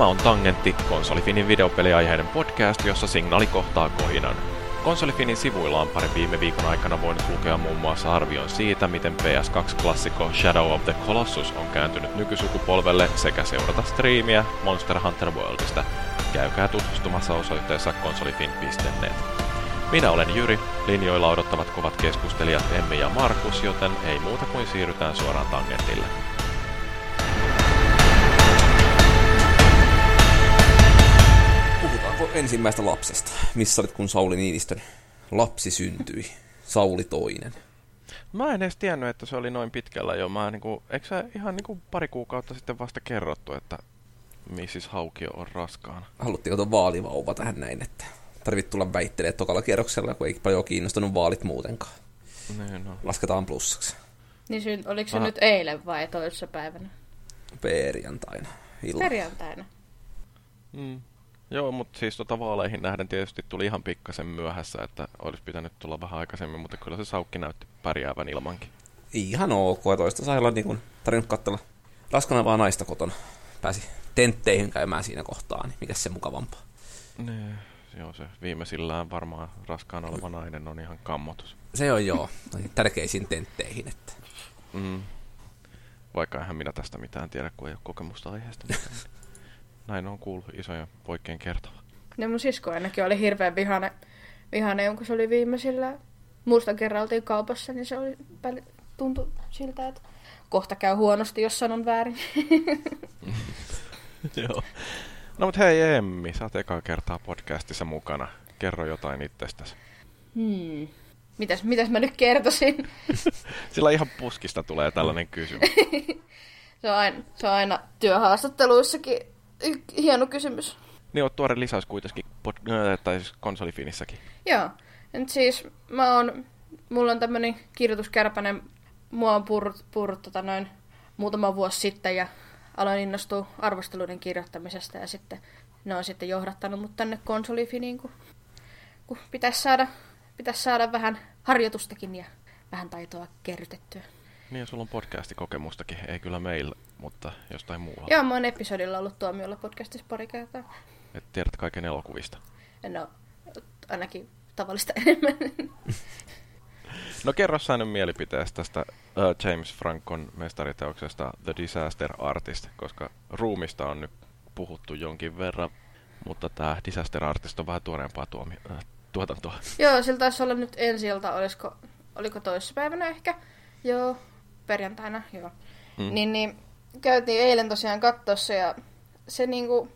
Tämä on Tangentti, konsolifinin videopeliaiheinen podcast, jossa signaali kohtaa kohinan. Konsolifinin sivuilla on parin viime viikon aikana voinut lukea muun muassa arvion siitä, miten PS2-klassikko Shadow of the Colossus on kääntynyt nykysukupolvelle sekä seurata striimiä Monster Hunter Worldista. Käykää tutustumassa osoitteessa konsolifin.net. Minä olen Jyri, linjoilla odottavat kovat keskustelijat Emmi ja Markus, joten ei muuta kuin siirrytään suoraan tangentille. Ensimmäistä lapsesta? Missä olit, kun Sauli Niinistön lapsi syntyi? Sauli toinen. Mä en edes tiennyt, että se oli noin pitkällä jo. Mä niinku, eikö se ihan niinku pari kuukautta sitten vasta kerrottu, että Mrs. Haukio on raskaana? Haluttiin ottaa vaalivauva tähän näin, että tarvitse tulla väittelemään tokalla kierroksella, kun ei paljon kiinnostunut vaalit muutenkaan. Niin, no. Lasketaan plussaksi. Niin syn, oliko se Aha. nyt eilen vai toisessa päivänä? Perjantaina. Illalla. Perjantaina. Mm. Joo, mutta siis tota vaaleihin nähden tietysti tuli ihan pikkasen myöhässä, että olisi pitänyt tulla vähän aikaisemmin, mutta kyllä se saukki näytti pärjäävän ilmankin. Ihan ok, ja toista sai olla niin kuin tarvinnut katsella raskana vaan naista kotona. Pääsi tentteihin käymään siinä kohtaa, niin mikä se mukavampaa. Nee, joo, se viimeisillään varmaan raskaana oleva nainen on ihan kammotus. Se on joo, noihin tärkeisiin tentteihin, että Mm. Vaikka eihän minä tästä mitään tiedä, kun ei ole kokemusta aiheesta. mitään. Näin on kuullut isoja poikkeen kertova. Ja mun sisko ainakin oli hirveän vihane, vihane jonka se oli viimeisillä. Muista kerran oltiin kaupassa, niin se oli tuntui siltä, että kohta käy huonosti, jos sanon väärin. Joo. No mut hei Emmi, sä oot ekaa kertaa podcastissa mukana. Kerro jotain itsestäsi. Hmm. Mitäs, mitäs mä nyt kertoisin? Sillä ihan puskista tulee tällainen kysymys. Se on aina, se on aina työhaastatteluissakin hieno kysymys. Niin on tuore lisäys kuitenkin, pod- äh, tai siis konsolifinissäkin. Joo. Nyt siis mä oon, mulla on tämmönen kirjoituskärpänen, mua on purrut, purrut tota noin muutama vuosi sitten ja aloin innostua arvosteluiden kirjoittamisesta ja sitten ne on sitten johdattanut mut tänne konsolifiniin, kun, kun pitäisi saada, pitäisi saada vähän harjoitustakin ja vähän taitoa kerrytettyä. Niin sulla on podcastikokemustakin, ei kyllä meillä, mutta jostain muualla. Joo, mä oon episodilla ollut tuomiolla podcastissa pari kertaa. Et tiedät kaiken elokuvista. No, ainakin tavallista enemmän. No kerro sä nyt mielipiteestä tästä uh, James Frankon mestariteoksesta The Disaster Artist, koska ruumista on nyt puhuttu jonkin verran, mutta tämä Disaster Artist on vähän tuoreempaa tuomi, äh, tuotantoa. Joo, sillä taisi olla nyt ensi ilta, olisiko, oliko toissapäivänä ehkä? Joo, perjantaina, joo. Mm. Niin, niin käytiin eilen tosiaan kattossa ja se niinku,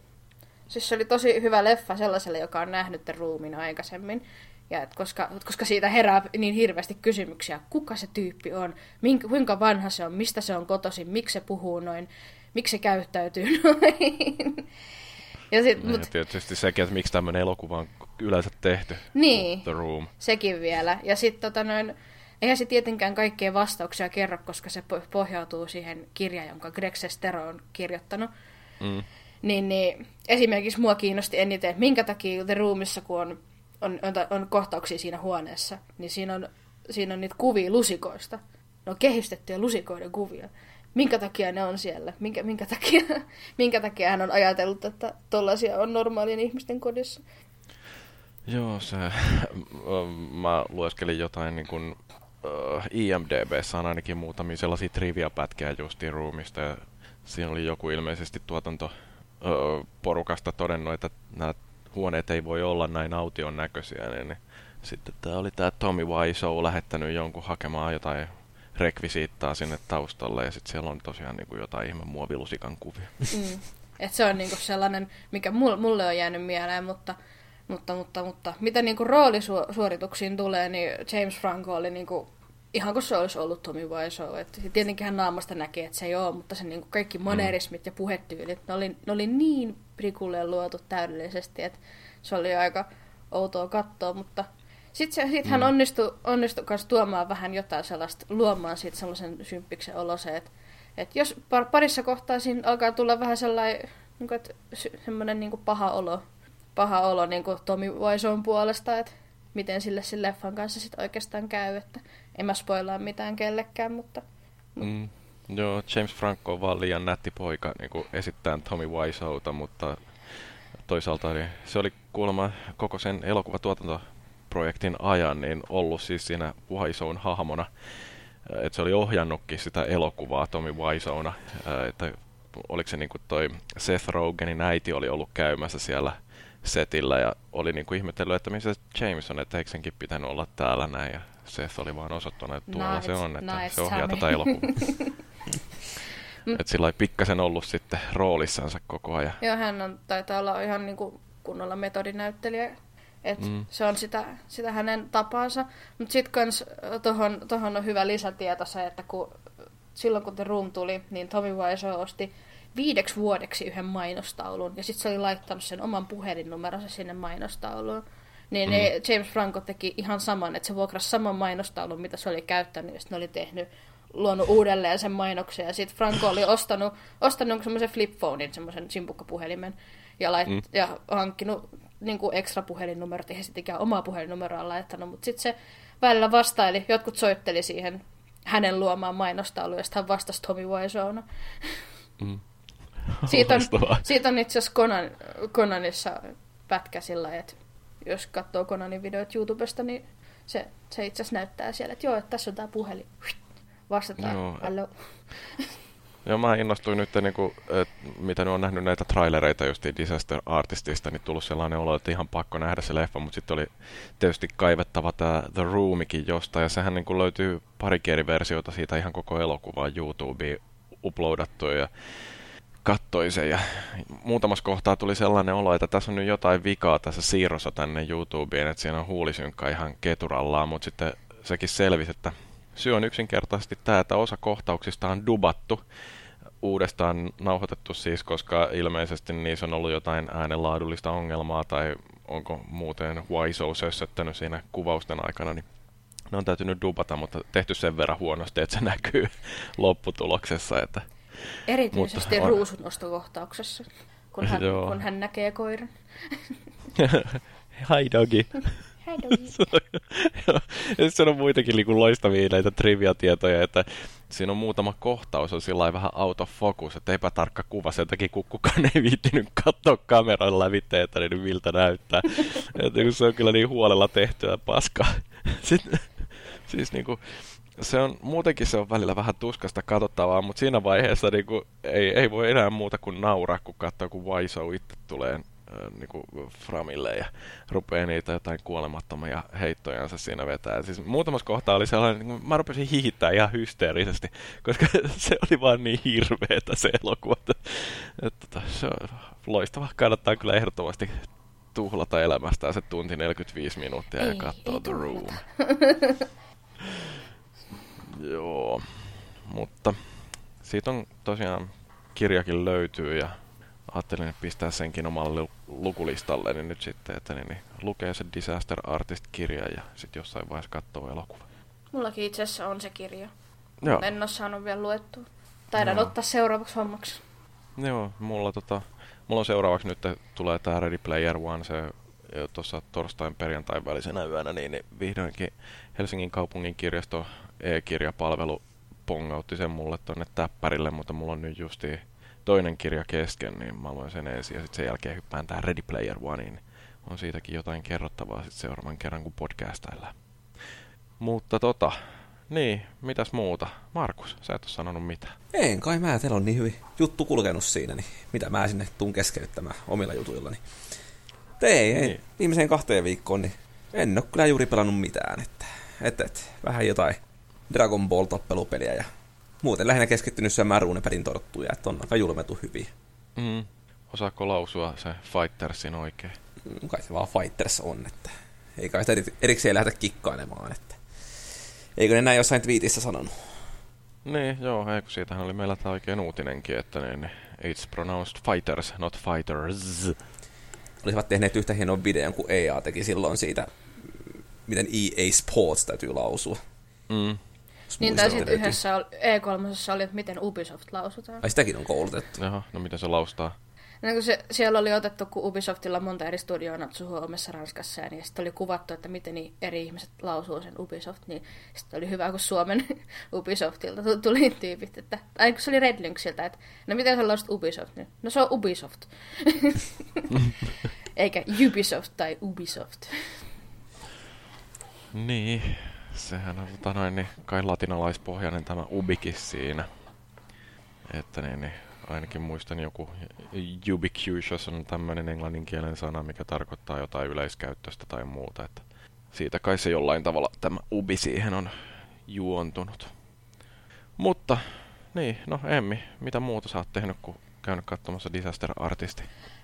siis se oli tosi hyvä leffa sellaiselle, joka on nähnyt tämän ruumin aikaisemmin. Ja et koska, koska siitä herää niin hirveästi kysymyksiä, kuka se tyyppi on, minkä, kuinka vanha se on, mistä se on kotoisin, miksi se puhuu noin, miksi se käyttäytyy noin. Ja sit, Niin, mut, ja tietysti sekin, että miksi tämmöinen elokuva on yleensä tehty. Niin. The Room. Sekin vielä. Ja sitten tota noin, eihän se tietenkään kaikkea vastauksia kerro, koska se po- pohjautuu siihen kirjaan, jonka Greg Sestero on kirjoittanut. Mm. Niin, niin esimerkiksi mua kiinnosti eniten, että minkä takia The Roomissa, kun on, on, on, on kohtauksia siinä huoneessa, niin siinä on, siinä on niitä kuvia lusikoista. Ne on kehystettyjä lusikoiden kuvia. Minkä takia ne on siellä? Minkä, minkä, takia, minkä takia hän on ajatellut, että tollaisia on normaalien ihmisten kodissa? Joo, se... Mä lueskelin jotain niin kuin... Uh, IMDBssä on ainakin muutamia sellaisia trivia-pätkiä justiin ruumista ja siinä oli joku ilmeisesti tuotanto uh, porukasta todennut, että nämä huoneet ei voi olla näin aution näköisiä, niin, niin sitten tämä oli tämä Tommy Wiseau lähettänyt jonkun hakemaan jotain rekvisiittaa sinne taustalle ja sitten siellä on tosiaan niin kuin jotain ihme muovilusikan kuvia. Mm. Et se on niinku sellainen, mikä mul- mulle on jäänyt mieleen, mutta, mutta, mutta, mutta mitä niinku roolisuorituksiin tulee, niin James Franco oli niinku, ihan kuin se olisi ollut Tommy Wiseau. Et tietenkin hän naamasta näkee, että se ei ole, mutta se niinku kaikki monerismit ja puhetyylit, ne oli, ne oli niin prikulleen luotu täydellisesti, että se oli aika outoa katsoa, mutta sitten sit hän onnistui, onnistui kanssa tuomaan vähän jotain sellaista, luomaan siitä sellaisen symppiksen olosen, että et jos par, parissa kohtaa siinä alkaa tulla vähän sellainen, niin kuin, että semmoinen niin kuin paha olo, paha olo niin kuin Tommy Wiseau'n puolesta, että miten sille sen leffan kanssa sit oikeastaan käy, että en mä spoilaa mitään kellekään, mutta Mm. Joo, James Franco on vaan liian nätti poika niin kuin esittää Tommy Wiseauta, mutta toisaalta niin se oli kuulemma koko sen elokuvatuotantoprojektin ajan niin ollut siis siinä Wiseaun hahmona, että se oli ohjannutkin sitä elokuvaa Tommy Wiseauna, että oliko se niin kuin toi Seth Rogenin äiti oli ollut käymässä siellä setillä ja oli niin kuin ihmetellyt, että missä James on, että eikö senkin pitänyt olla täällä näin ja Seth oli vaan osoittanut, että tuolla nice, se on, että nice, se ohjaa tätä elokuvaa. että sillä ei pikkasen ollut sitten roolissansa koko ajan. Joo, hän on, taitaa olla ihan niin kuin kunnolla metodinäyttelijä. Et mm. Se on sitä, sitä hänen tapansa. Mutta sitten tuohon tohon on hyvä lisätieto se, että kun, silloin kun The Room tuli, niin Tommy Wiseau osti viideksi vuodeksi yhden mainostaulun. Ja sitten se oli laittanut sen oman puhelinnumeronsa sinne mainostauluun. Niin mm. ne James Franco teki ihan saman, että se vuokrasi saman mainostaulun, mitä se oli käyttänyt, ja sitten ne oli tehnyt luonut uudelleen sen mainoksen. Ja sitten Franco oli ostanut, ostanut semmoisen flip phonein, semmoisen simpukkapuhelimen, ja, lait, mm. ja hankkinut niin kuin ekstra puhelinnumerot, eihän sitten ikään omaa puhelinnumeroa laittanut, mutta sitten se välillä vastaili, jotkut soitteli siihen hänen luomaan mainostauluun, ja sitten hän vastasi Tommy Wiseauna. Mm. siitä, on, siitä on itse asiassa Conan, Conanissa pätkä sillä että jos katsoo Conanin videot YouTubesta, niin se, se itse asiassa näyttää siellä, että joo, että tässä on tämä puhelin. Vastataan, joo. Hello. Joo, mä innostuin nyt, niin kuin, että mitä nyt on nähnyt näitä trailereita just Disaster Artistista, niin tullut sellainen olo, että ihan pakko nähdä se leffa, mutta sitten oli tietysti kaivettava tämä The Roomikin jostain, ja sehän niin kuin löytyy pari versiota siitä ihan koko elokuvaa YouTubeen uploadattu, ja katsoin sen ja muutamassa kohtaa tuli sellainen olo, että tässä on nyt jotain vikaa tässä siirrossa tänne YouTubeen, että siinä on huulisynkka ihan keturallaan, mutta sitten sekin selvisi, että syy on yksinkertaisesti tämä, että osa kohtauksista on dubattu, uudestaan nauhoitettu siis, koska ilmeisesti niissä on ollut jotain äänenlaadullista ongelmaa tai onko muuten Wiseau sössöttänyt siinä kuvausten aikana, niin ne on täytynyt dubata, mutta tehty sen verran huonosti, että se näkyy lopputuloksessa, että Erityisesti on... ruusunostokohtauksessa, kun hän, kun hän näkee koiran. Hi doggy. Hi doggy. se on muitakin niin loistavia näitä trivia-tietoja, että siinä on muutama kohtaus, on sillä vähän out of focus, että epätarkka kuva, sen takia kun kukaan ei viittinyt katsoa kameran lävitse, että niin miltä näyttää. että se on kyllä niin huolella tehtyä paskaa. Sitten, siis niin kuin, se on, muutenkin se on välillä vähän tuskasta katsottavaa, mutta siinä vaiheessa niin kuin, ei, ei voi enää muuta kuin nauraa, kun katsoo, kun Waiso itse tulee äh, niin kuin Framille ja rupeaa niitä jotain kuolemattomia heittojansa siinä vetää. Siis muutamassa kohtaa oli sellainen, niin mä rupesin hihittää ihan hysteerisesti, koska se oli vaan niin hirveetä se elokuva. Että, että, tota, se on loistava. Kannattaa kyllä ehdottomasti tuhlata elämästään se tunti 45 minuuttia ei, ja katsoa The Room. Joo, mutta siitä on tosiaan kirjakin löytyy ja ajattelin että pistää senkin omalle lukulistalle niin nyt sitten, että niin, niin, lukee se Disaster Artist-kirja ja sitten jossain vaiheessa katsoo elokuva. Mullakin itse asiassa on se kirja. Joo. En ole saanut vielä luettua. Taidan Joo. ottaa seuraavaksi hommaksi. Joo, mulla, tota, mulla on seuraavaksi nyt tulee tämä Ready Player One, se tuossa torstain perjantain välisenä yönä, niin, niin vihdoinkin Helsingin kaupungin kirjasto e-kirjapalvelu pongautti sen mulle tonne täppärille, mutta mulla on nyt justi toinen kirja kesken, niin mä luen sen ensin ja sitten sen jälkeen hyppään tähän Ready Player One, niin on siitäkin jotain kerrottavaa sitten seuraavan kerran, kun podcastaillaan. Mutta tota, niin, mitäs muuta? Markus, sä et ole sanonut mitä. En kai mä, teillä on niin hyvin juttu kulkenut siinä, niin mitä mä sinne tuun keskeyttämään omilla jutuillani. Ei, ei, niin. viimeiseen kahteen viikkoon, niin en ole kyllä juuri pelannut mitään. Että, että, että vähän jotain Dragon Ball-tappelupeliä ja muuten lähinnä keskittynyt syömään ruunepärin torttuja, että on aika julmetu hyviä. Mm. Osaako lausua se Fightersin oikein? Mm, kai se vaan Fighters on, että ei kai sitä erikseen lähdetä kikkailemaan, että eikö ne näin jossain twiitissä sanonut? Niin, joo, eikö siitähän oli meillä tämä oikein uutinenkin, että niin, it's pronounced fighters, not fighters. Olisivat tehneet yhtä hienon videon kuin EA teki silloin siitä, miten EA Sports täytyy lausua. Mm. Niin, tai sitten yhdessä E3 oli, että miten Ubisoft lausutaan. Ai sitäkin on koulutettu. Jaha, no miten se laustaa? No, kun se, siellä oli otettu, kun Ubisoftilla on monta eri studioa Natsuhuomessa Ranskassa, ja niin sitten oli kuvattu, että miten niin eri ihmiset lausuu sen Ubisoft, niin sitten oli hyvä, kun Suomen Ubisoftilta tuli tyypit, että, ai kun se oli Red Lynxiltä, että no miten sä lausut Ubisoft? Niin, no se on Ubisoft. Eikä Ubisoft tai Ubisoft. Niin, sehän on tota noin, niin kai latinalaispohjainen tämä Ubikis siinä. Että niin, niin ainakin muistan joku ubiquitous on tämmöinen englanninkielinen sana, mikä tarkoittaa jotain yleiskäyttöistä tai muuta. Että siitä kai se jollain tavalla tämä ubi siihen on juontunut. Mutta, niin, no Emmi, mitä muuta sä oot tehnyt, kun käynyt katsomassa Disaster Artisti?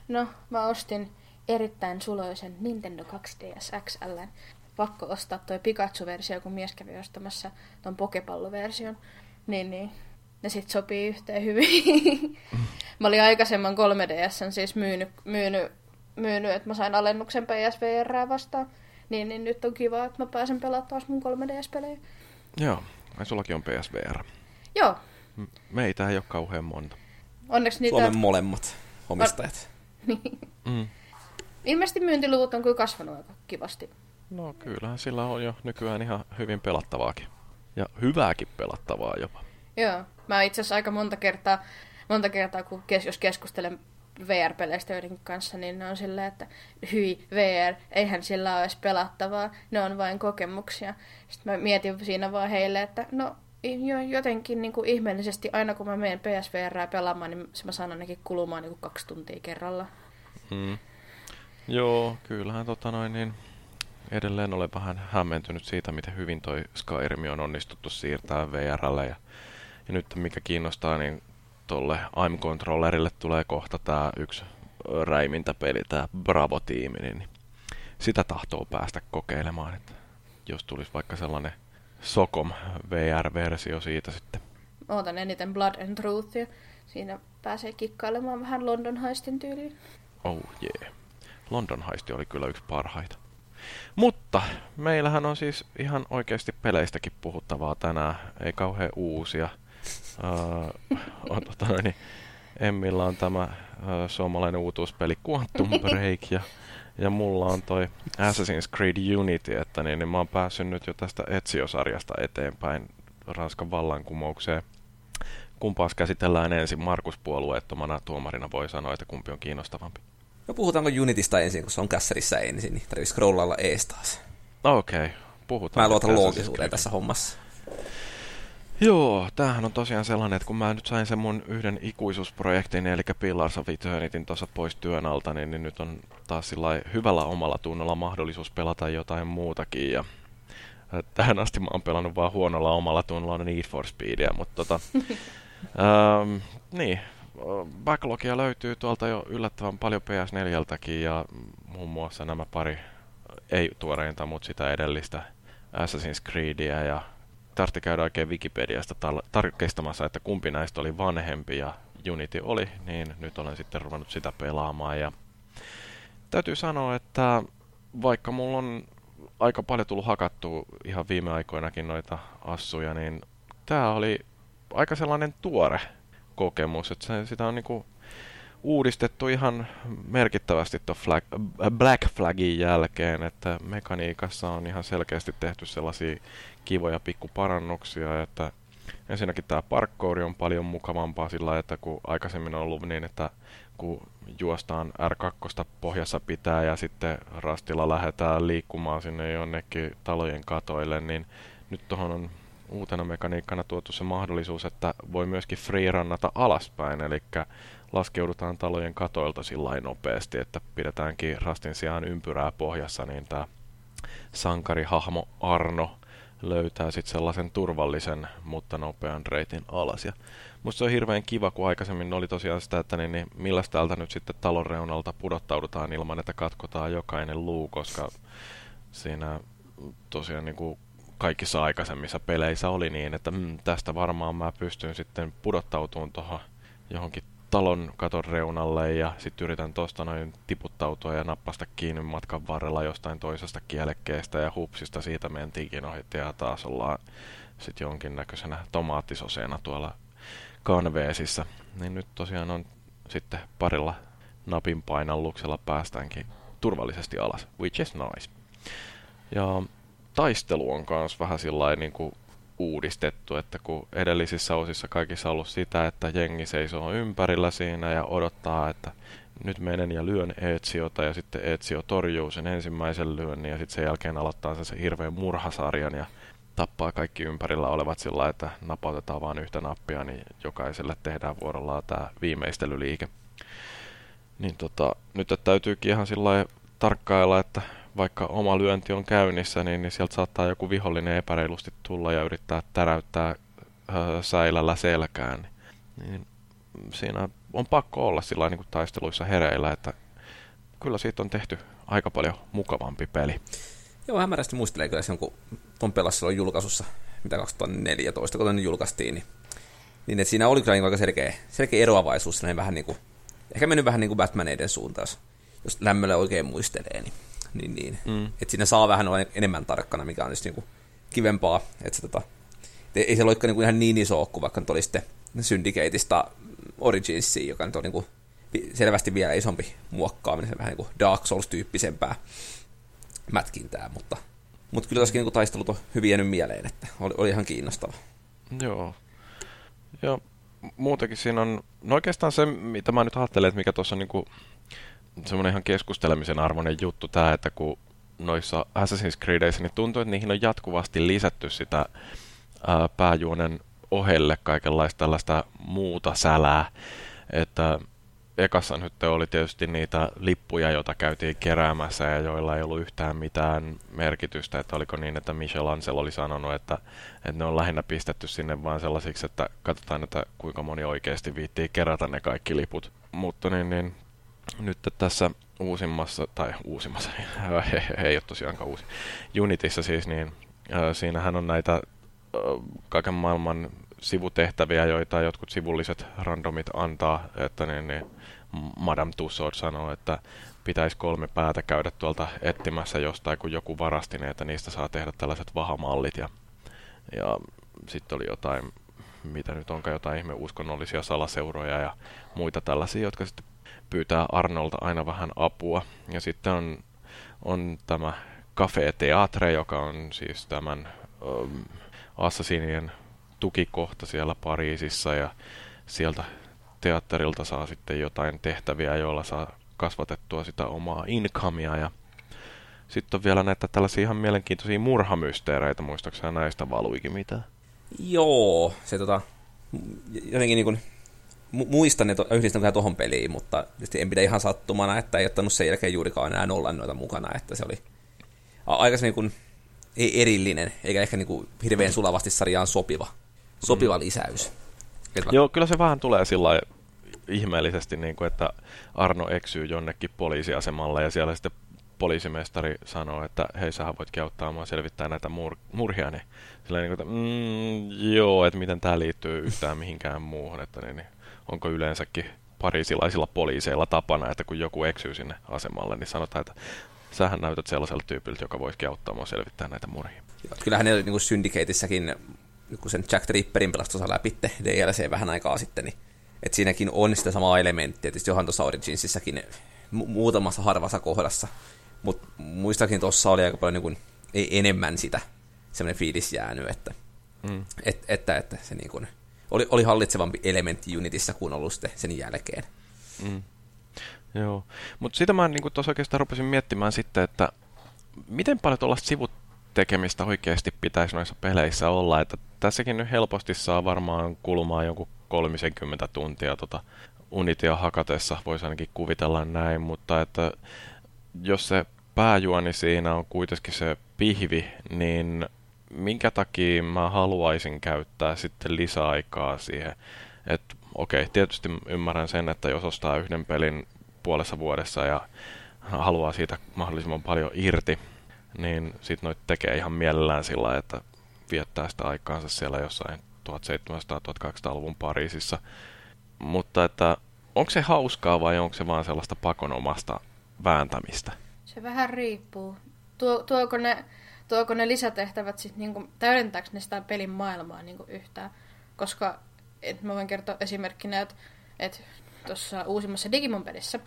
No, mä ostin erittäin suloisen Nintendo 2DS XL. Pakko ostaa toi Pikachu-versio, kun mies kävi ostamassa ton Pokepallo-version. Niin, niin ne sit sopii yhteen hyvin. mä olin aikaisemman 3DS siis myynyt, myynyt, myynyt, että mä sain alennuksen PSVR vastaan. Niin, niin nyt on kiva, että mä pääsen pelaamaan taas mun 3DS-pelejä. Joo, ja sullakin on PSVR. Joo. Meitä ei ole kauhean monta. Onneksi niitä... Suomen molemmat omistajat. niin. mm. Ilmeisesti myyntiluvut on kyllä kasvanut aika kivasti. No kyllähän sillä on jo nykyään ihan hyvin pelattavaakin. Ja hyvääkin pelattavaa jopa. Joo. Mä itse asiassa aika monta kertaa, monta kertaa kun kes, jos keskustelen VR-peleistä joidenkin kanssa, niin ne on silleen, että hyi, VR, eihän sillä ole edes pelattavaa, ne on vain kokemuksia. Sitten mä mietin siinä vaan heille, että no jotenkin niin kuin ihmeellisesti aina kun mä menen PSVR pelaamaan, niin mä saan ainakin kulumaan niin kuin kaksi tuntia kerralla. Hmm. Joo, kyllähän tota noin, niin edelleen olen vähän hämmentynyt siitä, miten hyvin toi Skyrim on onnistuttu siirtää VRlle ja ja nyt mikä kiinnostaa, niin tuolle AIM-controllerille tulee kohta tämä yksi räimintäpeli, tämä Bravo-tiimi, niin sitä tahtoo päästä kokeilemaan, että jos tulisi vaikka sellainen Sokom VR-versio siitä sitten. Ootan eniten Blood and Truthia. Siinä pääsee kikkailemaan vähän London Heistin tyyliin. Oh yeah. London Heisti oli kyllä yksi parhaita. Mutta meillähän on siis ihan oikeasti peleistäkin puhuttavaa tänään. Ei kauhean uusia. Uh, on, tota, niin, Emmillä on tämä uh, suomalainen uutuuspeli Quantum Break ja, ja mulla on toi Assassin's Creed Unity, että niin, niin mä oon päässyt nyt jo tästä Ezio-sarjasta eteenpäin Ranskan vallankumoukseen. Kumpaas käsitellään ensin Markus puolueettomana tuomarina voi sanoa, että kumpi on kiinnostavampi. No puhutaanko Unitista ensin, kun se on kässärissä ensin, niin tarvitsisi scrollailla ees taas. Okei, okay, puhutaan. Mä luotan loogisuuteen tässä hommassa. Joo, tämähän on tosiaan sellainen, että kun mä nyt sain sen mun yhden ikuisuusprojektin, eli Pillars of Eternitin tuossa pois työn alta, niin, niin nyt on taas sillä hyvällä omalla tunnolla mahdollisuus pelata jotain muutakin. Ja tähän asti mä oon pelannut vaan huonolla omalla tunnolla Need for Speedia, mutta tota, ähm, niin, backlogia löytyy tuolta jo yllättävän paljon PS4ltäkin ja muun muassa nämä pari, ei tuoreinta, mutta sitä edellistä Assassin's Creedia ja tarvitsi käydä oikein Wikipediasta tar- tarkistamassa, että kumpi näistä oli vanhempi ja Unity oli, niin nyt olen sitten ruvennut sitä pelaamaan. Ja täytyy sanoa, että vaikka mulla on aika paljon tullut hakattua ihan viime aikoinakin noita assuja, niin tämä oli aika sellainen tuore kokemus, että se, sitä on niinku uudistettu ihan merkittävästi tuon flag, Black Flagin jälkeen, että mekaniikassa on ihan selkeästi tehty sellaisia kivoja pikkuparannuksia, että ensinnäkin tämä parkkouri on paljon mukavampaa sillä että kun aikaisemmin on ollut niin, että kun juostaan R2 pohjassa pitää ja sitten rastilla lähdetään liikkumaan sinne jonnekin talojen katoille, niin nyt tuohon on uutena mekaniikkana tuotu se mahdollisuus, että voi myöskin freerannata alaspäin, eli laskeudutaan talojen katoilta sillä nopeasti, että pidetäänkin rastin sijaan ympyrää pohjassa, niin tämä sankarihahmo Arno löytää sitten sellaisen turvallisen, mutta nopean reitin alas. Ja musta se on hirveän kiva, kun aikaisemmin oli tosiaan sitä, että niin, niin millä täältä nyt sitten talon reunalta pudottaudutaan ilman, että katkotaan jokainen luu, koska siinä tosiaan niin kuin kaikissa aikaisemmissa peleissä oli niin, että mm, tästä varmaan mä pystyn sitten pudottautumaan tuohon johonkin talon katon reunalle ja sitten yritän tuosta noin tiputtautua ja nappasta kiinni matkan varrella jostain toisesta kielekkeestä ja hupsista siitä mentiinkin ohi ja taas ollaan sitten jonkinnäköisenä tomaattisoseena tuolla kanveesissa. Niin nyt tosiaan on sitten parilla napin painalluksella päästäänkin turvallisesti alas, which is nice. Ja taistelu on myös vähän sillä niin uudistettu, että kun edellisissä osissa kaikissa ollut sitä, että jengi seisoo ympärillä siinä ja odottaa, että nyt menen ja lyön Eetsiota ja sitten Eetsio torjuu sen ensimmäisen lyönnin ja sitten sen jälkeen aloittaa sen, sen hirveän murhasarjan ja tappaa kaikki ympärillä olevat sillä että napautetaan vain yhtä nappia, niin jokaiselle tehdään vuorollaan tämä viimeistelyliike. Niin tota, nyt täytyykin ihan sillä tarkkailla, että vaikka oma lyönti on käynnissä, niin, niin sieltä saattaa joku vihollinen epäreilusti tulla ja yrittää täräyttää äh, säilällä selkään. Niin siinä on pakko olla sillä niin kuin taisteluissa hereillä, että kyllä siitä on tehty aika paljon mukavampi peli. Joo, hämärästi muistelee kyllä sen, kun ton pelasi silloin julkaisussa, mitä 2014, kun ne julkaistiin, niin, niin että siinä oli kyllä niin aika selkeä, selkeä eroavaisuus, vähän niin kuin, ehkä mennyt vähän niin kuin Batmaneiden suuntaan, jos lämmöllä oikein muistelee, niin, niin, niin. Mm. että siinä saa vähän olla enemmän tarkkana, mikä on tietysti niin kuin kivempaa, että se, tota, ei se loikka niin kuin ihan niin iso kuin vaikka nyt oli sitten Syndicateista Originsiin, joka nyt on niin kuin selvästi vielä isompi muokkaaminen, se vähän niin kuin Dark Souls-tyyppisempää mätkintää, mutta, mutta kyllä tosiaan niin taistelut on hyvin jäänyt mieleen, että oli, oli ihan kiinnostava. Joo. Ja muutenkin siinä on, no oikeastaan se, mitä mä nyt ajattelen, että mikä tuossa on niin semmoinen ihan keskustelemisen arvoinen juttu tämä, että kun noissa Assassin's Creedissä niin tuntuu, että niihin on jatkuvasti lisätty sitä ää, pääjuonen ohelle kaikenlaista tällaista muuta sälää, että ekassa nyt oli tietysti niitä lippuja, joita käytiin keräämässä ja joilla ei ollut yhtään mitään merkitystä, että oliko niin, että Michel Ansel oli sanonut, että, että ne on lähinnä pistetty sinne vain sellaisiksi, että katsotaan, että kuinka moni oikeasti viittii kerätä ne kaikki liput. Mutta niin, niin nyt tässä uusimmassa, tai uusimmassa, ei, ole tosiaankaan uusi, Unitissa siis, niin äh, siinähän on näitä kaiken maailman sivutehtäviä, joita jotkut sivulliset randomit antaa, että niin, niin Madame Tussauds sanoo, että pitäisi kolme päätä käydä tuolta etsimässä jostain, kun joku varasti ne, että niistä saa tehdä tällaiset vahamallit. Ja, ja sitten oli jotain, mitä nyt onkaan, jotain ihme uskonnollisia salaseuroja ja muita tällaisia, jotka sitten pyytää Arnolta aina vähän apua. Ja sitten on, on tämä Café Teatre, joka on siis tämän um, Assassinien tukikohta siellä Pariisissa ja sieltä teatterilta saa sitten jotain tehtäviä, joilla saa kasvatettua sitä omaa incomea ja sitten on vielä näitä tällaisia ihan mielenkiintoisia murhamysteereitä, muistaakseni näistä valuikin mitään? Joo, se tota, jotenkin niin kuin, muistan, että yhdistän vähän tuohon peliin, mutta en pidä ihan sattumana, että ei ottanut sen jälkeen juurikaan enää olla noita mukana, että se oli aikaisemmin niin kuin, ei erillinen, eikä ehkä niin kuin hirveän sulavasti sarjaan sopiva, sopiva mm. lisäys. Kyllä. Joo, kyllä se vähän tulee sillä ihmeellisesti, niin kuin, että Arno eksyy jonnekin poliisiasemalle ja siellä sitten poliisimestari sanoo, että hei, sähän voit auttaa mua selvittää näitä mur- murhia, niin sillä niin kuin, että mm, joo, että miten tämä liittyy yhtään mihinkään muuhun, että niin, niin, onko yleensäkin parisilaisilla poliiseilla tapana, että kun joku eksyy sinne asemalle, niin sanotaan, että sähän näytät sellaiselta tyypiltä, joka voisi auttaa mua selvittää näitä murhia. Joo, kyllähän ne niin Syndicateissäkin kun sen Jack Tripperin pelastus läpi DLC vähän aikaa sitten, niin että siinäkin on sitä samaa elementtiä, tietysti johan tuossa Originsissäkin mu- muutamassa harvassa kohdassa, mutta muistakin tuossa oli aika paljon niin kuin, ei enemmän sitä semmoinen fiilis jäänyt, että, mm. et, että, että se niin kuin, oli, oli hallitsevampi elementti Unitissa kuin ollut sitten sen jälkeen. Mm. Joo, mutta sitä mä niin tuossa oikeastaan rupesin miettimään sitten, että miten paljon tuollaista sivut tekemistä oikeasti pitäisi noissa peleissä olla, että tässäkin nyt helposti saa varmaan kulumaan jonkun 30 tuntia tota Unitia hakatessa, voisi ainakin kuvitella näin, mutta että jos se pääjuoni siinä on kuitenkin se pihvi, niin minkä takia mä haluaisin käyttää sitten lisäaikaa siihen, että okei, okay, tietysti ymmärrän sen, että jos ostaa yhden pelin puolessa vuodessa ja haluaa siitä mahdollisimman paljon irti, niin sitten noit tekee ihan mielellään sillä että viettää sitä aikaansa siellä jossain 1700-1800-luvun Pariisissa. Mutta että onko se hauskaa vai onko se vaan sellaista pakonomasta vääntämistä? Se vähän riippuu. Tuo, tuoko, ne, tuoko ne lisätehtävät sitten niinku, täydentääkö ne sitä pelin maailmaa niinku yhtään? Koska et mä voin kertoa esimerkkinä, että et tuossa uusimmassa Digimon pelissä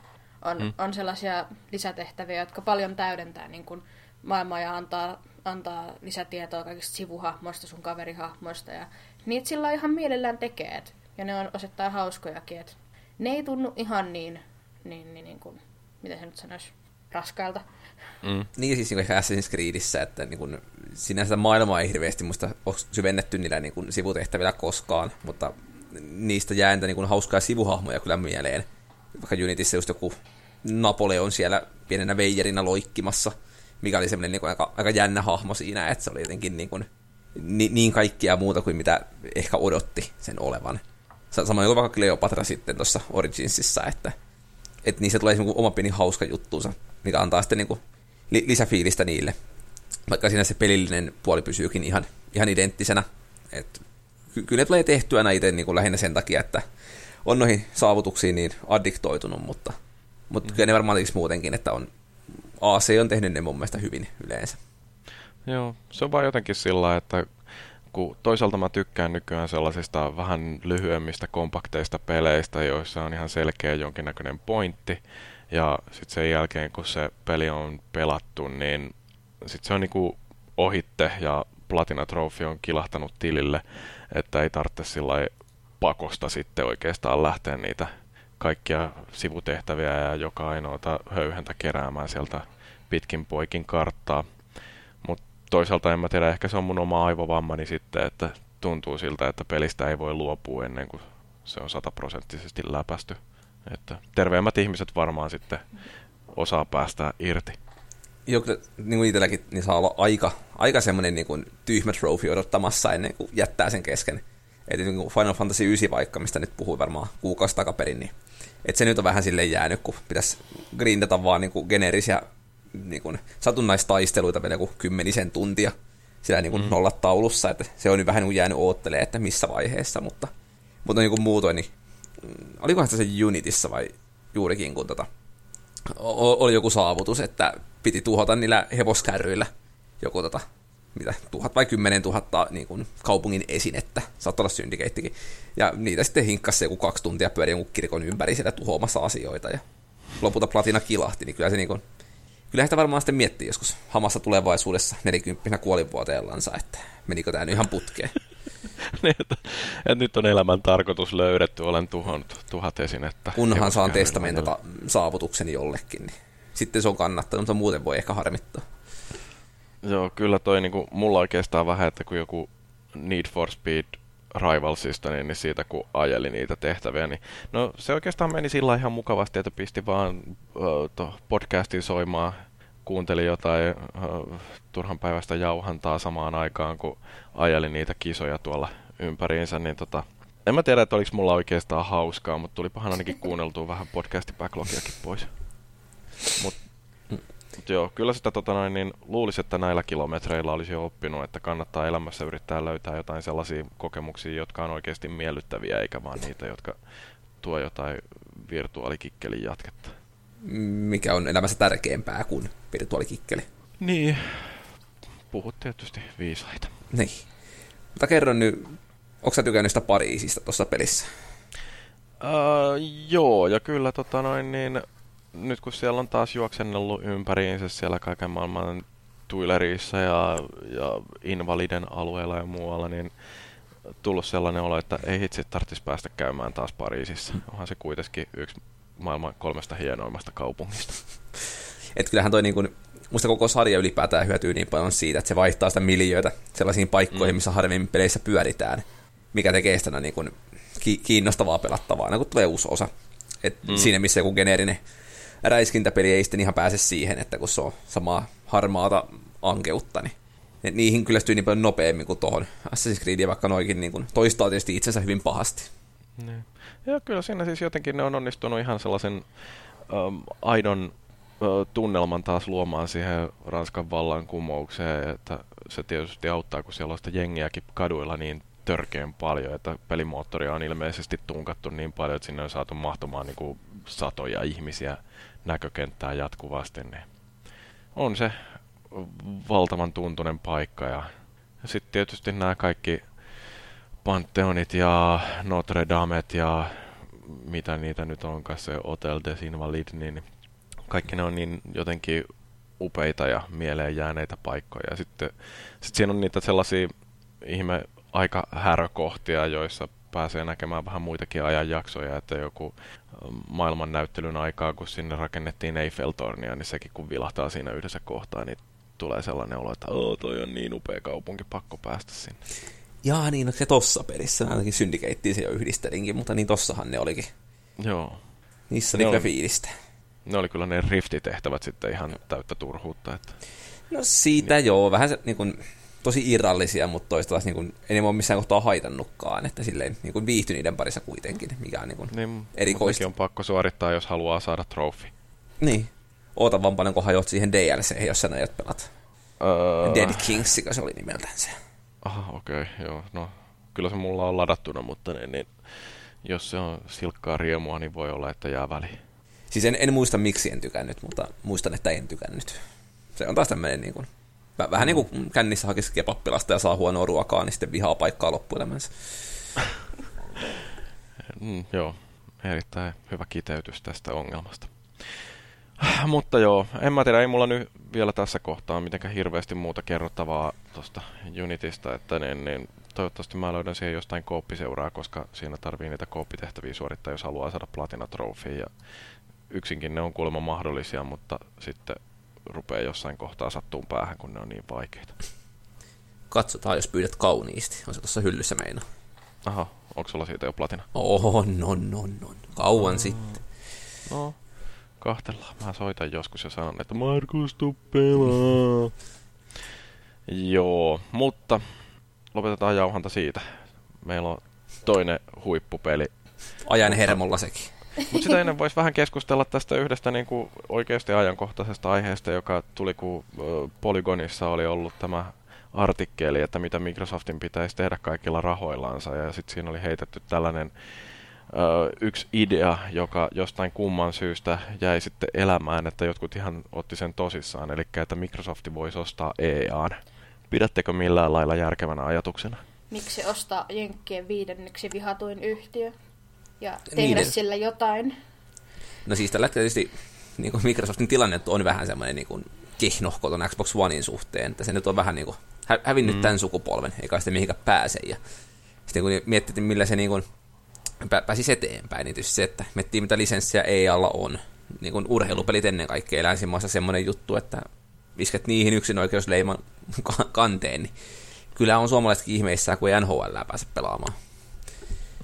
on, mm. on sellaisia lisätehtäviä, jotka paljon täydentää niin kuin maailmaa ja antaa, antaa lisätietoa kaikista sivuhahmoista, sun kaverihahmoista. Ja niitä sillä ihan mielellään tekee. Ja ne on osittain hauskojakin. Et ne ei tunnu ihan niin, niin, niin, niin kuin, miten se nyt sanoisi, raskailta. Mm. Niin siis niin Assassin's Creedissä, että niin kuin, sinänsä maailmaa ei hirveästi muista ole syvennetty niillä niin kuin, sivutehtävillä koskaan, mutta niistä jää entä niin kuin, hauskaa sivuhahmoja kyllä mieleen. Vaikka Unitissa just joku Napoleon siellä pienenä veijerina loikkimassa, mikä oli semmoinen niin kuin, aika, aika jännä hahmo siinä, että se oli jotenkin niin, kuin, niin, niin kaikkia muuta kuin mitä ehkä odotti sen olevan. Samoin kuin vaikka Cleopatra sitten tuossa Originsissa, että, että niissä tulee oma pieni hauska juttuunsa, mikä antaa sitten niin kuin li- lisäfiilistä niille. Vaikka siinä se pelillinen puoli pysyykin ihan, ihan identtisenä. Et ky- kyllä tulee tehtyä aina itse niin kuin lähinnä sen takia, että on noihin saavutuksiin niin addiktoitunut, mutta, mutta mm. kyllä ne varmaan muutenkin, että on AC on tehnyt ne mun mielestä hyvin yleensä. Joo, se on vaan jotenkin sillä että kun toisaalta mä tykkään nykyään sellaisista vähän lyhyemmistä, kompakteista peleistä, joissa on ihan selkeä jonkinnäköinen pointti, ja sitten sen jälkeen, kun se peli on pelattu, niin sitten se on niinku ohitte ja Platina Trophy on kilahtanut tilille, että ei tarvitse sillä pakosta sitten oikeastaan lähteä niitä kaikkia sivutehtäviä ja joka ainoata höyhentä keräämään sieltä pitkin poikin karttaa. Toisaalta en mä tiedä, ehkä se on mun oma aivovammani sitten, että tuntuu siltä, että pelistä ei voi luopua ennen kuin se on sataprosenttisesti läpästy. Että terveemmät ihmiset varmaan sitten osaa päästä irti. Joo, niin kuin itselläkin niin saa olla aika, aika semmoinen niin kuin tyhmä trophy odottamassa ennen kuin jättää sen kesken. Että niin kuin Final Fantasy 9 vaikka, mistä nyt puhui varmaan kuukausi takaperin, niin että se nyt on vähän silleen jäänyt, kun pitäisi grindata vaan niin kuin geneerisiä niin kuin satunnaistaisteluita vielä joku kymmenisen tuntia sillä niin kuin mm. nollat taulussa, että se on nyt vähän niin jäänyt oottelemaan, että missä vaiheessa, mutta, mutta niin kuin muutoin, niin olikohan se Unitissa vai juurikin, kun tota, oli joku saavutus, että piti tuhota niillä hevoskärryillä joku tota, mitä, tuhat vai kymmenen tuhatta niin kuin kaupungin esinettä, saattaa olla syndikeittikin. Ja niitä sitten hinkkasi joku kaksi tuntia pyöri jonkun kirkon ympäri siellä tuhoamassa asioita. Ja lopulta platina kilahti, niin kyllä se niin kuin, kyllä sitä varmaan sitten miettii joskus hamassa tulevaisuudessa 40 kuolinvuoteellansa, että menikö tämä nyt ihan putkeen. niin, että, että nyt on elämän tarkoitus löydetty, olen tuhannut tuhat esinettä. Kunhan saan testamentata saavutukseni jollekin, niin sitten se on kannattanut, mutta muuten voi ehkä harmittaa. Joo, kyllä toi niinku, mulla oikeastaan vähän, että kun joku Need for Speed Rivalsista, niin, niin siitä kun ajeli niitä tehtäviä, niin no se oikeastaan meni sillä ihan mukavasti, että pisti vaan uh, podcastin soimaan, kuunteli jotain uh, turhan päivästä jauhantaa samaan aikaan, kun ajeli niitä kisoja tuolla ympäriinsä, niin tota, en mä tiedä, että oliko mulla oikeastaan hauskaa, mutta tulipahan ainakin kuunneltua vähän podcastin backlogiakin pois. Mutta Mut joo, kyllä sitä tota noin, niin luulisi, että näillä kilometreillä olisi jo oppinut, että kannattaa elämässä yrittää löytää jotain sellaisia kokemuksia, jotka on oikeasti miellyttäviä, eikä vaan niitä, jotka tuo jotain virtuaalikikkelin jatketta. Mikä on elämässä tärkeämpää kuin virtuaalikikkeli? Niin, puhut tietysti viisaita. Niin. Mutta kerron nyt, onko sä tykännyt sitä Pariisista tuossa pelissä? Uh, joo, ja kyllä tota noin, niin nyt kun siellä on taas juoksennellut ympäriinsä siellä kaiken maailman tuilerissa ja, ja invaliden alueella ja muualla, niin tullut sellainen olo, että ei itse tarvitsisi päästä käymään taas Pariisissa. Onhan se kuitenkin yksi maailman kolmesta hienoimmasta kaupungista. Et kyllähän toi niin kuin, musta koko sarja ylipäätään hyötyy niin paljon siitä, että se vaihtaa sitä miljöitä sellaisiin paikkoihin, mm. missä harvemmin peleissä pyöritään, mikä tekee sitä niin kuin kiinnostavaa pelattavaa, aina kun tulee uusi osa. Et mm. Siinä missä joku geneerinen räiskintäpeli ei sitten ihan pääse siihen, että kun se on samaa harmaata ankeutta, niin niihin kyllästyy niin paljon nopeammin kuin tuohon Assassin's Creed, vaikka noikin niin kuin toistaa tietysti itsensä hyvin pahasti. Niin. Ja kyllä siinä siis jotenkin ne on onnistunut ihan sellaisen um, aidon tunnelman taas luomaan siihen Ranskan vallankumoukseen, että se tietysti auttaa, kun siellä on sitä jengiäkin kaduilla niin törkeän paljon, että pelimoottoria on ilmeisesti tunkattu niin paljon, että sinne on saatu mahtumaan niin kuin satoja ihmisiä näkökenttää jatkuvasti, niin on se valtavan tuntunen paikka. Ja, sitten tietysti nämä kaikki Pantheonit ja Notre Damet ja mitä niitä nyt onkaan, se Hotel des Invalides, niin kaikki ne on niin jotenkin upeita ja mieleen jääneitä paikkoja. Ja sitten sit siinä on niitä sellaisia ihme aika härökohtia, joissa pääsee näkemään vähän muitakin ajanjaksoja, että joku maailmannäyttelyn aikaa, kun sinne rakennettiin Eiffeltornia, niin sekin kun vilahtaa siinä yhdessä kohtaa, niin tulee sellainen olo, että Oo, toi on niin upea kaupunki, pakko päästä sinne. Jaa, niin, no se tossa pelissä, ainakin syndikeittiin se jo yhdistelinkin, mutta niin tossahan ne olikin. Joo. Niissä oli Ne kyllä on- fiilistä. Ne oli kyllä ne riftitehtävät sitten ihan täyttä turhuutta. Että... No siitä niin. joo, vähän se, niin kuin, tosi irrallisia, mutta toista taas niin kuin, ei ne ole missään kohtaa haitannutkaan, että silleen niin kuin viihtyi niiden parissa kuitenkin, mikä on niin kuin, Niin, erikoista. on pakko suorittaa, jos haluaa saada trofi. Niin. Oota vaan paljon, kun hajoat siihen DLC, jos sä näet pelat. Öö, Dead Kings, se oli nimeltään se. Aha, okei, okay, joo. No, kyllä se mulla on ladattuna, mutta niin, niin, jos se on silkkaa riemua, niin voi olla, että jää väliin. Siis en, en muista, miksi en tykännyt, mutta muistan, että en tykännyt. Se on taas tämmöinen niin kuin, vähän niin kuin kännissä hakisi kebappilasta ja saa huonoa ruokaa, niin sitten vihaa paikkaa loppuelämänsä. Mm, joo, erittäin hyvä kiteytys tästä ongelmasta. Mutta joo, en mä tiedä, ei mulla nyt vielä tässä kohtaa mitenkään hirveästi muuta kerrottavaa tuosta Unitista, että niin, niin toivottavasti mä löydän siihen jostain kooppiseuraa, koska siinä tarvii niitä kooppitehtäviä suorittaa, jos haluaa saada Platina Trophy. Ja yksinkin ne on kuulemma mahdollisia, mutta sitten rupeaa jossain kohtaa sattuun päähän, kun ne on niin vaikeita. Katsotaan, jos pyydät kauniisti. On se tuossa hyllyssä meina. Aha, onko sulla siitä jo Platina? On, on, on, on. Kauan sitten. No, kahtellaan. Mä soitan joskus ja sanon, että Markus, tuu pelaa. Joo, mutta lopetetaan jauhanta siitä. Meillä on toinen huippupeli. Ajan hermolla sekin. Mutta sitä ennen voisi vähän keskustella tästä yhdestä niin kuin oikeasti ajankohtaisesta aiheesta, joka tuli, kun Polygonissa oli ollut tämä artikkeli, että mitä Microsoftin pitäisi tehdä kaikilla rahoillansa. Ja sitten siinä oli heitetty tällainen ö, yksi idea, joka jostain kumman syystä jäi sitten elämään, että jotkut ihan otti sen tosissaan. Eli että Microsoft voisi ostaa EAN. Pidättekö millään lailla järkevänä ajatuksena? Miksi ostaa Jenkkien viidenneksi vihatuin yhtiö ja tehdä Niiden- sillä jotain? No siis tällä hetkellä tietysti niin kuin Microsoftin tilanne on vähän semmoinen niin kuin kehnohko ton Xbox Onein suhteen, että se nyt on vähän niin kuin hä- hävinnyt mm. tämän sukupolven, eikä sitä mihinkään pääse. Ja sitten kun miettii, millä se niin kuin pä- pääsisi eteenpäin, niin tietysti se, että miettii mitä lisenssiä EAlla on. Niin kuin urheilupelit ennen kaikkea länsimaissa semmoinen juttu, että isket niihin yksin oikeusleiman ka- kanteen, niin kyllä on suomalaisetkin ihmeissään, kun ei NHL pääse pelaamaan.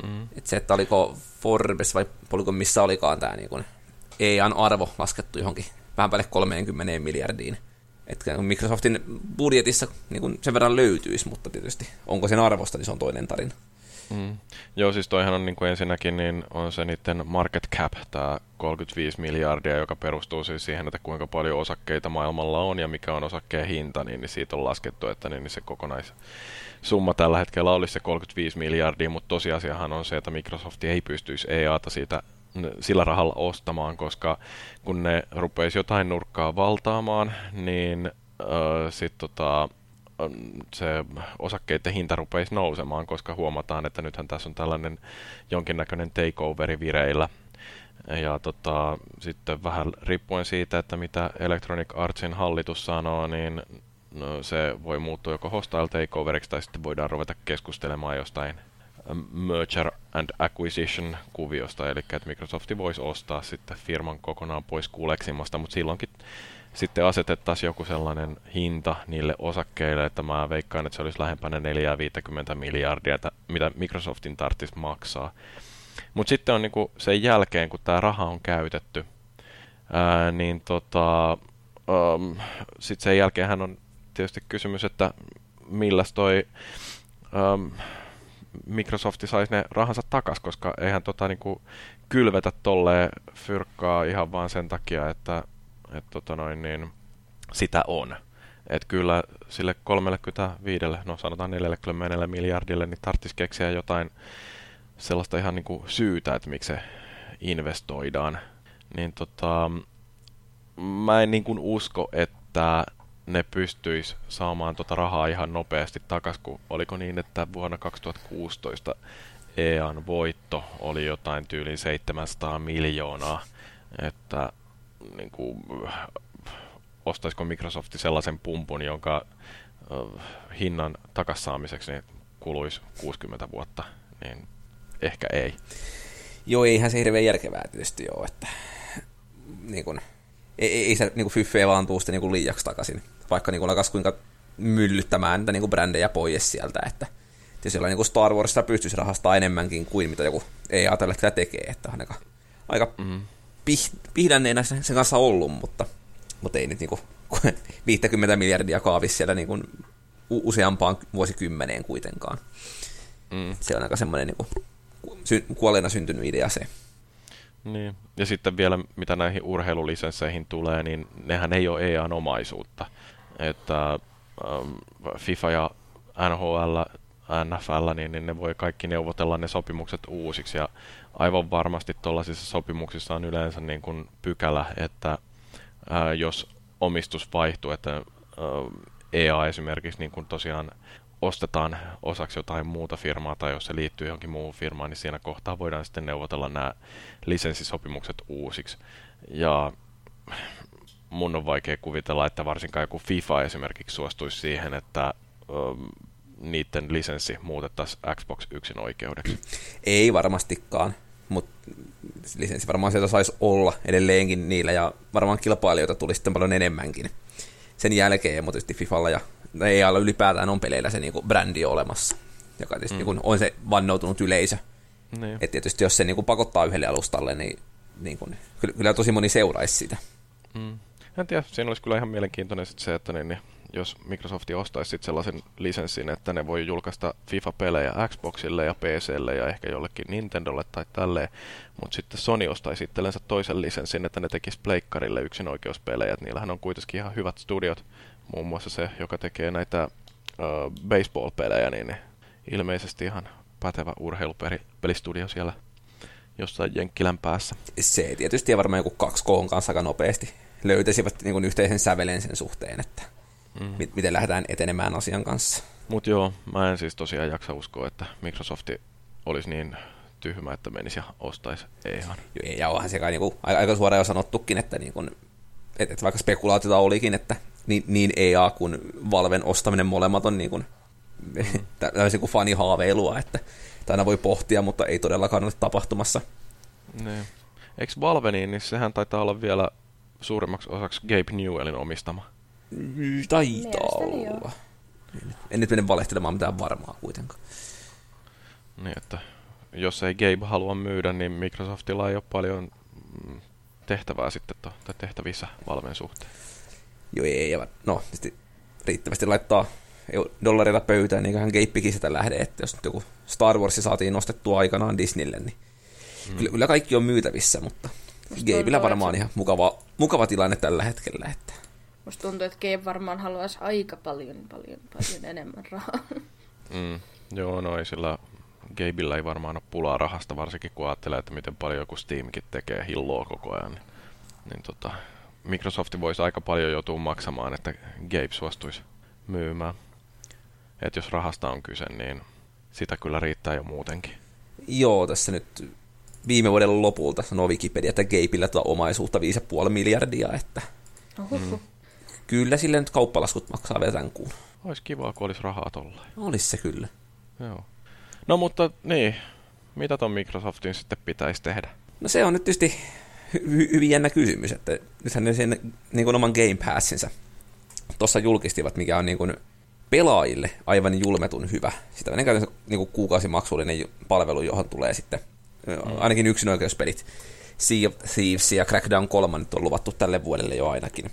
Mm. Et se, että oliko Forbes vai oliko missä olikaan tämä niin EAN arvo laskettu johonkin vähän päälle 30 miljardiin. Että Microsoftin budjetissa niin kuin sen verran löytyisi, mutta tietysti onko sen arvosta, niin se on toinen tarina. Mm. Joo, siis toihan on niin kuin ensinnäkin niin on se niiden market cap, tämä 35 miljardia, joka perustuu siis siihen, että kuinka paljon osakkeita maailmalla on ja mikä on osakkeen hinta, niin, niin siitä on laskettu, että niin, niin se kokonaissumma tällä hetkellä olisi se 35 miljardia, mutta tosiasiahan on se, että Microsoft ei pystyisi EAta siitä sillä rahalla ostamaan, koska kun ne rupeisi jotain nurkkaa valtaamaan, niin äh, sitten tota, se osakkeiden hinta rupeisi nousemaan, koska huomataan, että nythän tässä on tällainen jonkinnäköinen takeoveri vireillä. Ja tota, sitten vähän riippuen siitä, että mitä Electronic Artsin hallitus sanoo, niin no, se voi muuttua joko hostile takeoveriksi tai sitten voidaan ruveta keskustelemaan jostain ähm, merger and acquisition kuviosta, eli että Microsoft voisi ostaa sitten firman kokonaan pois kuuleksimasta, mutta silloinkin sitten asetettaisiin joku sellainen hinta niille osakkeille, että mä veikkaan, että se olisi lähempänä 4-50 miljardia, että mitä Microsoftin tarvitsisi maksaa. Mutta sitten on niinku sen jälkeen, kun tämä raha on käytetty, ää, niin tota, sitten sen jälkeen on tietysti kysymys, että milläs toi um, Microsoft saisi ne rahansa takas, koska eihän tota niinku kylvetä tolleen fyrkkaa ihan vaan sen takia, että et tota noin, niin sitä on. Et kyllä sille 35, no sanotaan 40 miljardille, niin tarvitsisi keksiä jotain sellaista ihan niin kuin syytä, että miksi se investoidaan. Niin tota, mä en niin kuin usko, että ne pystyis saamaan tota rahaa ihan nopeasti takas, kun oliko niin, että vuonna 2016 EAN voitto oli jotain tyyliin 700 miljoonaa, että niin kuin, ostaisiko Microsoft sellaisen pumpun, jonka hinnan takassaamiseksi niin kuluisi 60 vuotta, niin ehkä ei. Joo, eihän se hirveän järkevää tietysti ole, että niin kun, ei, ei se niin fyffeä vaan tuu sitten niin liiaksi takaisin, vaikka niin alkaisi kuinka myllyttämään niitä niin brändejä pois sieltä, että jos siellä niin Star Warsista pystyisi rahastaa enemmänkin kuin mitä joku EA tällä hetkellä tekee, että on aika, aika mm-hmm. pih, pihdänneena sen kanssa ollut, mutta, mutta ei nyt niin kuin, 50 miljardia kaavissa siellä niin kuin useampaan vuosikymmeneen kuitenkaan. Mm. Se on aika semmoinen niin kuin, sy- kuolleena syntynyt idea se. Niin. Ja sitten vielä mitä näihin urheilulisensseihin tulee, niin nehän ei ole EAN omaisuutta. Että ähm, FIFA ja NHL, NFL, niin, niin ne voi kaikki neuvotella ne sopimukset uusiksi. Ja aivan varmasti tuollaisissa sopimuksissa on yleensä niin kuin pykälä, että ää, jos omistus vaihtuu, että ää, EA esimerkiksi niin kuin tosiaan ostetaan osaksi jotain muuta firmaa tai jos se liittyy johonkin muuhun firmaan, niin siinä kohtaa voidaan sitten neuvotella nämä lisenssisopimukset uusiksi. Ja mun on vaikea kuvitella, että varsinkaan joku FIFA esimerkiksi suostuisi siihen, että um, niiden lisenssi muutettaisiin Xbox yksin oikeudeksi. Ei varmastikaan, mutta lisenssi varmaan sieltä saisi olla edelleenkin niillä ja varmaan kilpailijoita tulisi sitten paljon enemmänkin sen jälkeen, mutta tietysti Fifalla ja ei alla ylipäätään on peleillä se niinku brändi olemassa, joka tietysti mm. niinku on se vannoutunut yleisö. Niin. Et tietysti jos se niinku pakottaa yhdelle alustalle, niin niinku, kyllä, kyllä tosi moni seuraisi sitä. Mm. En tiedä, siinä olisi kyllä ihan mielenkiintoinen sit se, että niin, niin, jos Microsoft ostaisi sit sellaisen lisenssin, että ne voi julkaista FIFA-pelejä Xboxille ja PClle ja ehkä jollekin Nintendolle tai tälleen, mutta sitten Sony ostaisi itsellensä toisen lisenssin, että ne tekisi pleikkarille yksinoikeuspelejä. Niillähän on kuitenkin ihan hyvät studiot, muun muassa se, joka tekee näitä uh, baseball-pelejä, niin ilmeisesti ihan pätevä urheilupelistudio siellä jossain Jenkkilän päässä. Se tietysti ja varmaan joku 2K kanssa aika nopeasti löytäisivät niin kuin yhteisen sävelen sen suhteen, että mm. miten lähdetään etenemään asian kanssa. Mutta joo, mä en siis tosiaan jaksa uskoa, että Microsofti olisi niin tyhmä, että menisi ja ostaisi ihan. Joo, ja onhan se kai niin kuin, aika suoraan jo sanottukin, että, niin kuin, että, että vaikka spekulaatiota olikin, että niin, niin EA kuin Valven ostaminen molemmat on niin kuin, mm. täysin kuin fanihaaveilua, että, että aina voi pohtia, mutta ei todellakaan ole tapahtumassa. Niin. Eikö Valve niin, niin sehän taitaa olla vielä suurimmaksi osaksi Gabe Newellin omistama. Taitaa olla. En nyt mene valehtelemaan mitään varmaa kuitenkaan. Niin, että jos ei Gabe halua myydä, niin Microsoftilla ei ole paljon mm, tehtävää sitten to, tai tehtävissä Valven suhteen. Joo, ei, ei. No, riittävästi laittaa dollareita pöytään, niin hän Gabekin sitä lähde, että jos nyt joku Star Wars saatiin nostettua aikanaan Disneylle, niin mm. kyllä, kyllä kaikki on myytävissä, mutta Gabeillä varmaan ihan mukava, mukava tilanne tällä hetkellä. Että. Musta tuntuu, että Gabe varmaan haluaisi aika paljon, paljon, paljon enemmän rahaa. Mm, joo, no ei sillä Gabeillä ei varmaan ole pulaa rahasta, varsinkin kun ajattelee, että miten paljon joku Steamkin tekee hilloa koko ajan. Niin, niin tota, Microsoft voisi aika paljon joutua maksamaan, että Gabe suostuisi myymään. Et jos rahasta on kyse, niin sitä kyllä riittää jo muutenkin. Joo, tässä nyt viime vuoden lopulta sanoo Wikipedia, että Gabeillä tuota omaisuutta 5,5 miljardia, että mm. kyllä sille nyt kauppalaskut maksaa vielä tämän kuun. Olisi kiva, kun olisi rahaa tolla. Olisi se kyllä. Joo. No mutta niin, mitä ton Microsoftin sitten pitäisi tehdä? No se on nyt tietysti hy- hy- hyvin jännä kysymys, että nythän ne sen niin kuin oman Game Passinsa tuossa julkistivat, mikä on niin kuin pelaajille aivan julmetun hyvä. Sitä on käytännössä niin kuin kuukausimaksullinen palvelu, johon tulee sitten mm. ainakin yksinoikeuspelit. Sea of Thieves ja Crackdown 3 nyt on luvattu tälle vuodelle jo ainakin.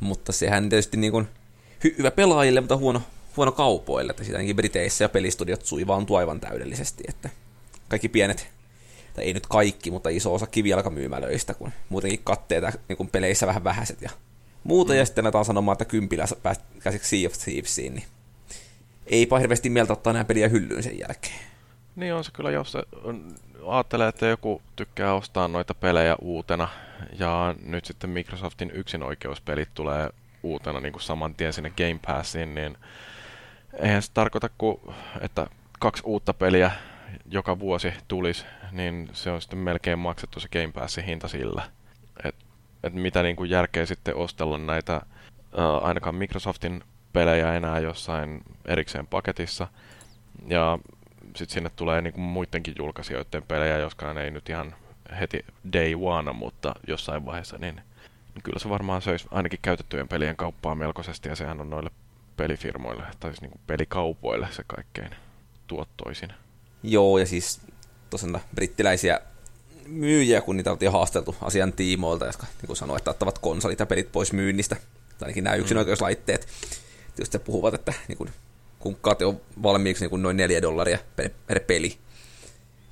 Mutta sehän tietysti niin kuin hy- hyvä pelaajille, mutta huono, huono kaupoille. Että siitäkin Briteissä ja pelistudiot suivaantuu aivan täydellisesti. Että kaikki pienet, tai ei nyt kaikki, mutta iso osa kivijalkamyymälöistä, kun muutenkin katteita niin kuin peleissä vähän vähäiset ja muuta. Mm. Ja sitten aletaan sanomaan, että kympillä päästä käsiksi Sea of Thievesiin, niin ei hirveästi mieltä ottaa nämä peliä hyllyyn sen jälkeen. Niin on se kyllä, jos se ajattelee, että joku tykkää ostaa noita pelejä uutena, ja nyt sitten Microsoftin yksinoikeuspelit tulee uutena niin kuin saman tien sinne Game Passiin, niin eihän se tarkoita, kuin, että kaksi uutta peliä joka vuosi tulisi, niin se on sitten melkein maksettu se Game Passin hinta sillä. Et että mitä niin kuin järkeä sitten ostella näitä uh, ainakaan Microsoftin pelejä enää jossain erikseen paketissa. Ja sitten sinne tulee niin kuin muidenkin julkaisijoiden pelejä, joskaan ei nyt ihan heti day one, mutta jossain vaiheessa, niin, niin kyllä se varmaan söisi ainakin käytettyjen pelien kauppaa melkoisesti, ja sehän on noille pelifirmoille, tai siis niin kuin pelikaupoille se kaikkein tuottoisin. Joo, ja siis tosiaan brittiläisiä myyjiä, kun niitä oltiin haasteltu asian tiimoilta, jotka niin sanoi, että ottavat konsolit ja pelit pois myynnistä, tai ainakin nämä yksinoikeuslaitteet. Tietysti puhuvat, että niin kun, kun kate on valmiiksi niin kun noin neljä dollaria per, per peli,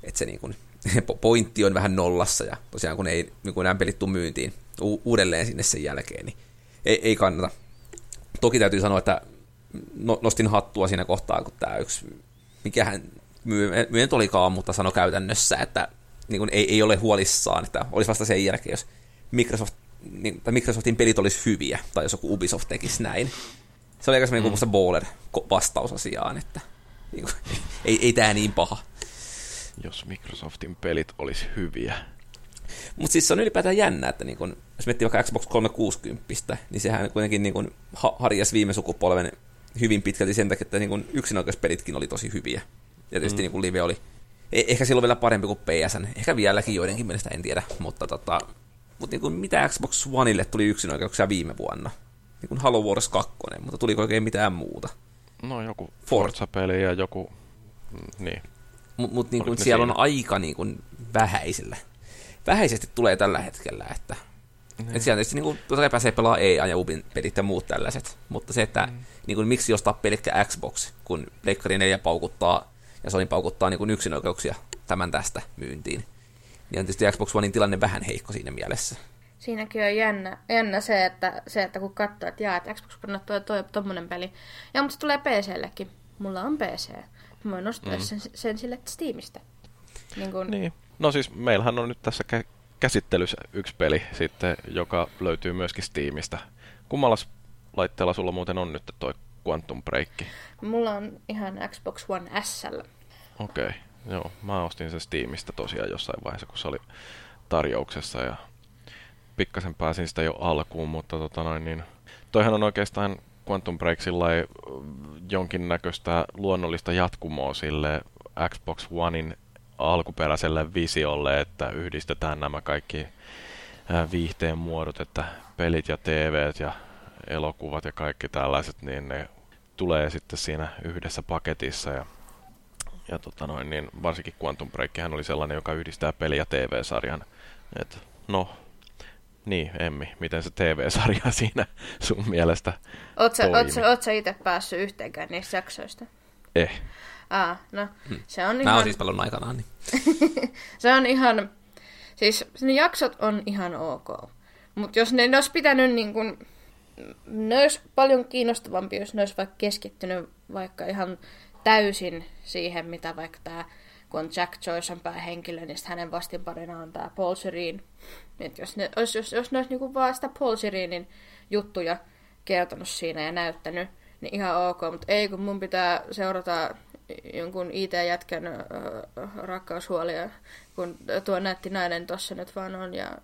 että se niin kun, pointti on vähän nollassa, ja tosiaan kun ei niin kun nämä pelit tule myyntiin u- uudelleen sinne sen jälkeen, niin ei, ei kannata. Toki täytyy sanoa, että no, nostin hattua siinä kohtaa, kun tämä yksi, mikähän myyjät olikaan, mutta sano käytännössä, että niin kuin ei, ei ole huolissaan, että olisi vasta sen jälkeen, jos Microsoft, niin, tai Microsoftin pelit olisi hyviä, tai jos joku Ubisoft tekisi näin. Se oli aikaisemmin mm. kuin Baller vastaus asiaan, että niin kuin, ei, ei tämä niin paha. Jos Microsoftin pelit olisi hyviä. Mutta siis se on ylipäätään jännä, että niin kun, jos miettii vaikka Xbox 360, niin sehän kuitenkin niin kun, harjas viime sukupolven hyvin pitkälti sen takia, että niin yksinoikeuspelitkin oli tosi hyviä. Ja tietysti mm. niin kuin live oli e- ehkä silloin vielä parempi kuin PSN. Ehkä vieläkin joidenkin mielestä, en tiedä. Mutta tota, mutta niin kuin mitä Xbox Oneille tuli yksinoikeuksia viime vuonna? Niin kuin Halo Wars 2, mutta tuli oikein mitään muuta? No joku Forza-peli ja joku... Mm, niin. Mutta mut, niin siellä siinä? on aika niin kuin vähäisellä. Vähäisesti tulee tällä hetkellä, että Mm. Että siellä tietysti niin kuin, totta kai pääsee pelaamaan EA ja Ubin pelit ja muut tällaiset, mutta se, että mm. niin kuin, miksi ostaa pelkkä Xbox, kun Pleikkari 4 paukuttaa ja Sony paukuttaa niin kuin yksinoikeuksia tämän tästä myyntiin. Niin on tietysti Xbox Onein tilanne vähän heikko siinä mielessä. Siinäkin on jännä, jännä se, että, se, että kun katsoo, että jaa, että Xbox One toi, toi tommonen peli. Ja mutta se tulee PCllekin. Mulla on PC. Mä voin ostaa mm. sen, sen sille Steamista. Niin, kun... niin. No siis meillähän on nyt tässä kä- käsittelyssä yksi peli sitten, joka löytyy myöskin Steamista. Kummalla laitteella sulla muuten on nyt toi Quantum Break? Mulla on ihan Xbox One S. Okei, okay. joo. Mä ostin sen Steamista tosiaan jossain vaiheessa, kun se oli tarjouksessa ja pikkasen pääsin sitä jo alkuun, mutta tota noin, niin, toihan on oikeastaan Quantum Break jonkinnäköistä luonnollista jatkumoa sille Xbox Onein alkuperäiselle visiolle, että yhdistetään nämä kaikki viihteen muodot, että pelit ja TVt ja elokuvat ja kaikki tällaiset, niin ne tulee sitten siinä yhdessä paketissa ja, ja tota noin, niin varsinkin Quantum Break oli sellainen, joka yhdistää peli- ja TV-sarjan. Et, no, niin, Emmi, miten se TV-sarja siinä sun mielestä Oletko sä itse päässyt yhteenkään niistä jaksoista? Eh. Ah, no, hmm. se on ihan... Mä oon siis paljon aikanaan. Niin. se on ihan... Siis ne jaksot on ihan ok. Mutta jos ne, ne olisi pitänyt niin kun ne olisi paljon kiinnostavampi, jos ne olisi vaikka keskittynyt vaikka ihan täysin siihen, mitä vaikka tämä, kun Jack Joyce on päähenkilö, niin hänen vastinparina on tämä Paul Serene. Että jos ne, jos, jos, jos ne olisi niinku vaan sitä Paul Serenin juttuja kertonut siinä ja näyttänyt, niin ihan ok, mutta ei kun mun pitää seurata jonkun IT-jätkän äh, rakkaushuolia, kun tuo nätti nainen tuossa nyt vaan on ja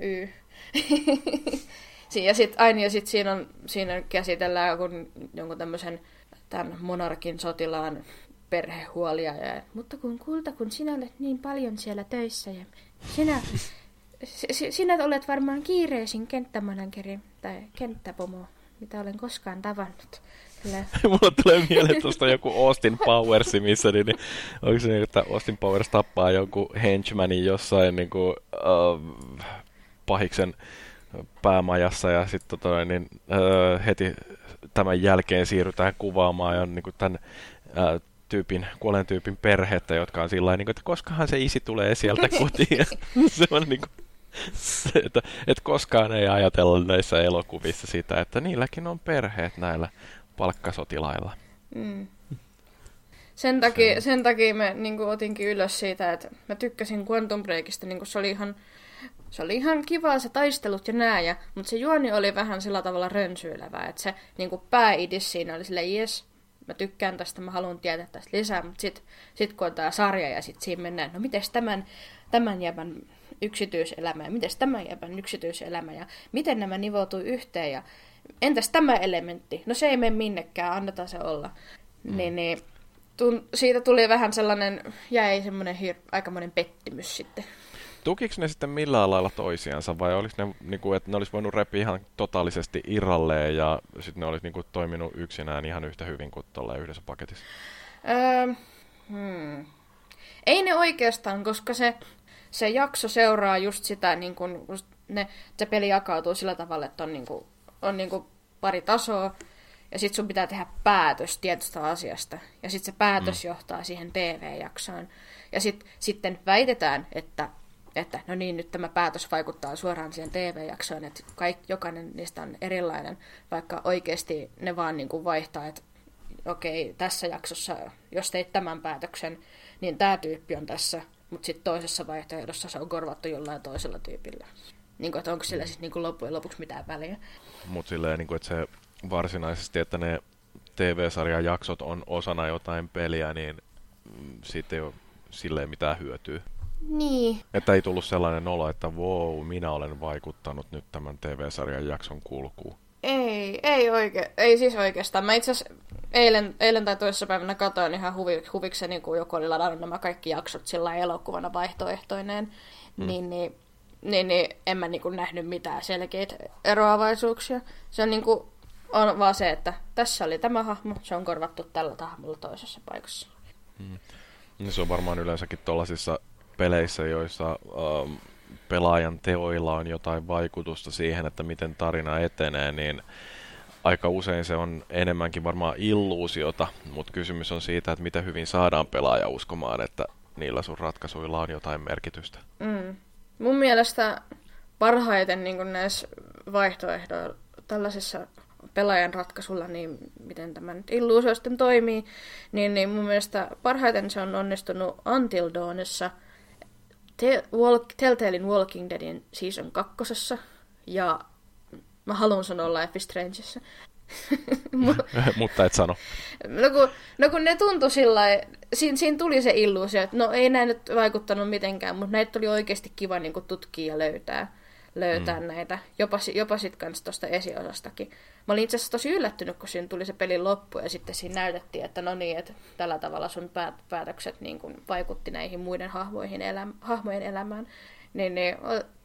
y. Ja sitten aina ja sit siinä, on, siinä käsitellään kun jonkun tämmöisen tämän monarkin sotilaan perhehuolia. Ja, mutta kun kulta, kun sinä olet niin paljon siellä töissä ja sinä, sinä olet varmaan kiireisin kenttämanageri tai kenttäpomo, mitä olen koskaan tavannut. Mulla tulee mieleen tuosta joku Austin Powers, missä niin, niin, onko se niin, että Austin Powers tappaa jonkun henchmanin jossain niin kuin, uh, pahiksen päämajassa ja sitten tota, niin, öö, heti tämän jälkeen siirrytään kuvaamaan ja niin kuin tämän öö, tyypin, kuolen tyypin perhettä, jotka on sillä niin että koskahan se isi tulee sieltä kotiin. se on niin kuin, se, että, että koskaan ei ajatella näissä elokuvissa sitä, että niilläkin on perheet näillä palkkasotilailla. Mm. Sen takia, sen takia me niin kuin, otinkin ylös siitä, että mä tykkäsin Quantum Breakista, niin kuin se oli ihan se oli ihan kiva se taistelut ja nää, mutta se juoni oli vähän sillä tavalla rönsyilevä, että se niin kuin pääidis siinä oli silleen, jes, mä tykkään tästä, mä haluan tietää tästä lisää, mutta sitten sit kun on tämä sarja ja sitten siinä mennään, no miten tämän, tämän jävän yksityiselämä ja miten tämä jäbän yksityiselämä ja miten nämä nivoutuu yhteen ja entäs tämä elementti? No se ei mene minnekään, annetaan se olla. Mm. Niin, niin tun, siitä tuli vähän sellainen, jäi semmoinen hir- aikamoinen pettymys sitten. Tukiko ne sitten millään lailla toisiansa vai oliko ne, niin kuin, että ne olisi voinut repiä ihan totaalisesti irralleen ja sitten ne olisi niin kuin, toiminut yksinään ihan yhtä hyvin kuin tuolla yhdessä paketissa? Öö, hmm. Ei ne oikeastaan, koska se, se jakso seuraa just sitä, niin kun, ne, se peli jakautuu sillä tavalla, että on, niin kun, on niin pari tasoa, ja sitten sun pitää tehdä päätös tietystä asiasta. Ja sitten se päätös mm. johtaa siihen TV-jaksoon. Ja sit, sitten väitetään, että, että no niin, nyt tämä päätös vaikuttaa suoraan siihen TV-jaksoon, että kaik, jokainen niistä on erilainen, vaikka oikeasti ne vaan niin kuin vaihtaa, että okei, tässä jaksossa, jos teit tämän päätöksen, niin tämä tyyppi on tässä, mutta sitten toisessa vaihtoehdossa se on korvattu jollain toisella tyypillä. Niin kuin, että onko sillä siis niin kuin loppujen lopuksi mitään väliä. Mutta silleen, niin kuin, että se varsinaisesti, että ne TV-sarjan jaksot on osana jotain peliä, niin siitä ei ole silleen mitään hyötyä. Niin. Että ei tullut sellainen olo, että wow, minä olen vaikuttanut nyt tämän TV-sarjan jakson kulkuun. Ei, ei oikein. Ei siis oikeastaan. Mä itse eilen, eilen tai toisessa päivänä katsoin ihan huvi, huvikseni, kun joku oli ladannut nämä kaikki jaksot sillä elokuvana vaihtoehtoineen. Hmm. Niin, niin, niin, niin, en mä niin kuin nähnyt mitään selkeitä eroavaisuuksia. Se on niin kuin, on vaan se, että tässä oli tämä hahmo, se on korvattu tällä hahmolla toisessa paikassa. Hmm. Se on varmaan yleensäkin tuollaisissa peleissä, joissa um, pelaajan teoilla on jotain vaikutusta siihen, että miten tarina etenee, niin aika usein se on enemmänkin varmaan illuusiota, mutta kysymys on siitä, että miten hyvin saadaan pelaaja uskomaan, että niillä sun ratkaisuilla on jotain merkitystä. Mm. Mun mielestä parhaiten niin näissä vaihtoehdoilla, tällaisessa pelaajan ratkaisulla, niin miten tämä nyt illuusio sitten toimii, niin, niin mun mielestä parhaiten se on onnistunut Until Dawnissa – Te- Walk, Telltalein Walking Deadin season kakkosessa ja mä haluan sanoa Life is Strangeissa. Mutta et sano. No kun, no kun ne tuntui sillä siinä, siinä tuli se illuusio, että no ei näin nyt vaikuttanut mitenkään, mutta näitä tuli oikeasti kiva niin tutkia ja löytää löytää mm. näitä, jopa, jopa sitten kanssa tuosta esiosastakin. Mä olin itse asiassa tosi yllättynyt, kun siinä tuli se pelin loppu ja sitten siinä näytettiin, että no niin, että tällä tavalla sun päät- päätökset niin kun vaikutti näihin muiden hahmoihin eläm- hahmojen elämään. Niin, niin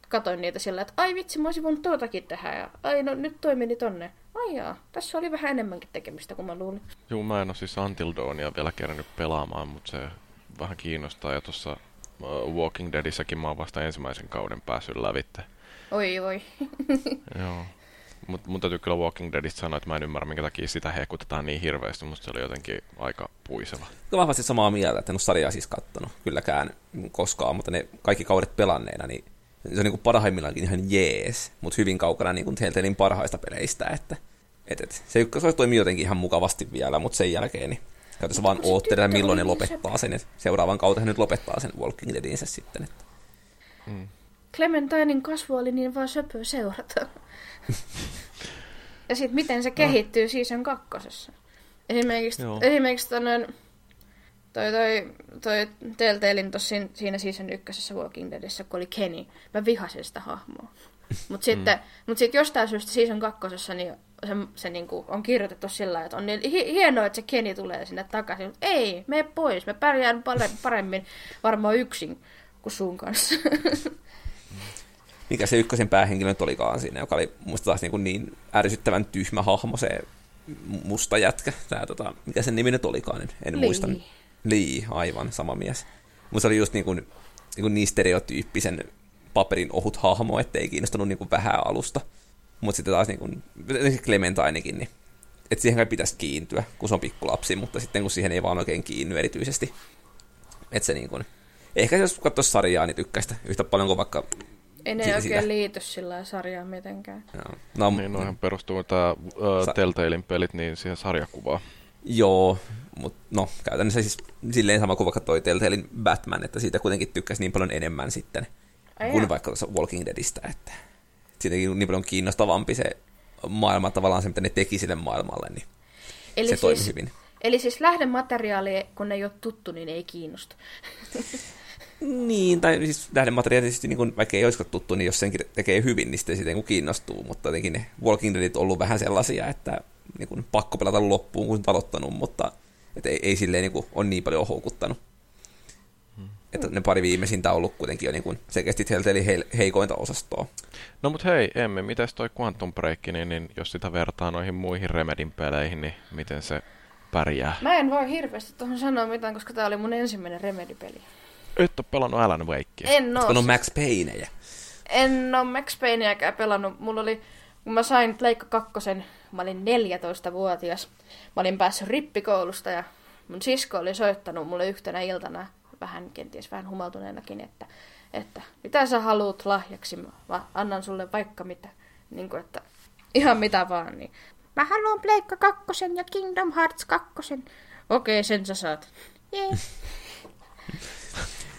katoin niitä sillä, että ai vitsi, mä olisin voinut tuotakin tehdä ja ai no nyt toi meni tonne. Ai jaa, tässä oli vähän enemmänkin tekemistä kuin mä luulin. Joo, mä en ole siis Until Dawnia vielä kerännyt pelaamaan, mutta se vähän kiinnostaa ja tuossa uh, Walking Deadissäkin mä oon vasta ensimmäisen kauden päässyt lävitte. Oi, oi. Joo. Mutta mun täytyy kyllä Walking Deadistä sanoa, että mä en ymmärrä, minkä takia sitä hekutetaan niin hirveästi. Musta se oli jotenkin aika puiseva. Vahvasti samaa mieltä, että en ole sarjaa siis kattonut kylläkään koskaan, mutta ne kaikki kaudet pelanneena, niin se on niin kuin parhaimmillaankin ihan jees, mutta hyvin kaukana niin Telltalein parhaista peleistä, että et, et, se, se toimii jotenkin ihan mukavasti vielä, mutta sen jälkeen niin käytössä vaan oottelee, milloin ne lopettaa sen, että seuraavan kautta nyt lopettaa sen Walking Deadinsä sitten. Että. Mm. Clementinein kasvu oli niin vaan söpö seurata. ja sitten miten se kehittyy no. season kakkosessa. Esimerkiksi, esimerkiksi tonne, toi, toi, toi Telltalein tossa siinä season ykkösessä Walking Deadissä, kun oli Kenny. Mä vihasin sitä hahmoa. Mutta sitten, mm. mut sit jostain syystä season kakkosessa niin se, se niinku on kirjoitettu sillä että on niin hienoa, että se Kenny tulee sinne takaisin. Mutta ei, mene pois. Mä pärjään paremmin varmaan yksin kuin sun kanssa. mikä se ykkösen päähenkilö nyt olikaan siinä, joka oli musta taas niin, kuin niin ärsyttävän tyhmä hahmo, se musta jätkä. Tää, tota, mikä sen nimi nyt olikaan, en, en Lee. muista. Lee, aivan, sama mies. Mutta se oli just niin, kuin, niin, kuin niin stereotyyppisen paperin ohut hahmo, ettei kiinnostunut niin kuin vähän alusta. Mutta sitten taas niin kuin, Clementinekin, niin että siihen kai pitäisi kiintyä, kun se on pikkulapsi, mutta sitten kun siihen ei vaan oikein kiinny erityisesti. Että se niin kuin, ehkä jos katsoisi sarjaa, niin tykkäistä yhtä paljon kuin vaikka ei ne oikein sitä. liity sillä sarjaan mitenkään. Joo. No, niin, noihän perustuu tämä uh, Sa- Telltalein pelit niin siihen sarjakuvaan. Joo, mutta no käytännössä siis silleen sama kuin vaikka toi Telltalein Batman, että siitä kuitenkin tykkäsi niin paljon enemmän sitten Ai kuin vaikka tuossa Walking Deadistä, että siitäkin niin paljon kiinnostavampi se maailma, tavallaan se, mitä ne teki sille maailmalle, niin eli se siis, toimi hyvin. Eli siis lähdemateriaali, kun ne ei ole tuttu, niin ei kiinnosta. Niin, tai siis lähdemateriaali tietysti, niin kuin, vaikka ei olisikaan tuttu, niin jos senkin tekee hyvin, niin sitten siitä niin kiinnostuu, mutta jotenkin ne Walking Deadit on ollut vähän sellaisia, että niin kuin, pakko pelata loppuun, kun aloittanut, mutta et ei, ei silleen niin kuin, ole niin paljon houkuttanut. Hmm. Että ne pari viimeisintä on ollut kuitenkin jo niin kuin, selkeästi he, heikointa osastoa. No mut hei, Emme, miten toi Quantum Break, niin, niin jos sitä vertaa noihin muihin Remedin peleihin, niin miten se pärjää? Mä en voi hirveästi tuohon sanoa mitään, koska tää oli mun ensimmäinen Remedy-peli. Et ole pelannut Alan Wakea. En oo. Pelannut Max Payneja. En oo Max Payneäkään pelannut. Mulla oli, kun mä sain Leikka kakkosen, mä olin 14-vuotias. Mä olin päässyt rippikoulusta ja mun sisko oli soittanut mulle yhtenä iltana, vähän kenties vähän humaltuneenakin, että, että mitä sä haluat lahjaksi, mä annan sulle vaikka mitä. Niin kuin, että ihan mitä vaan. Niin. Mä haluan Pleikka kakkosen ja Kingdom Hearts kakkosen. Okei, sen sä saat. Yeah.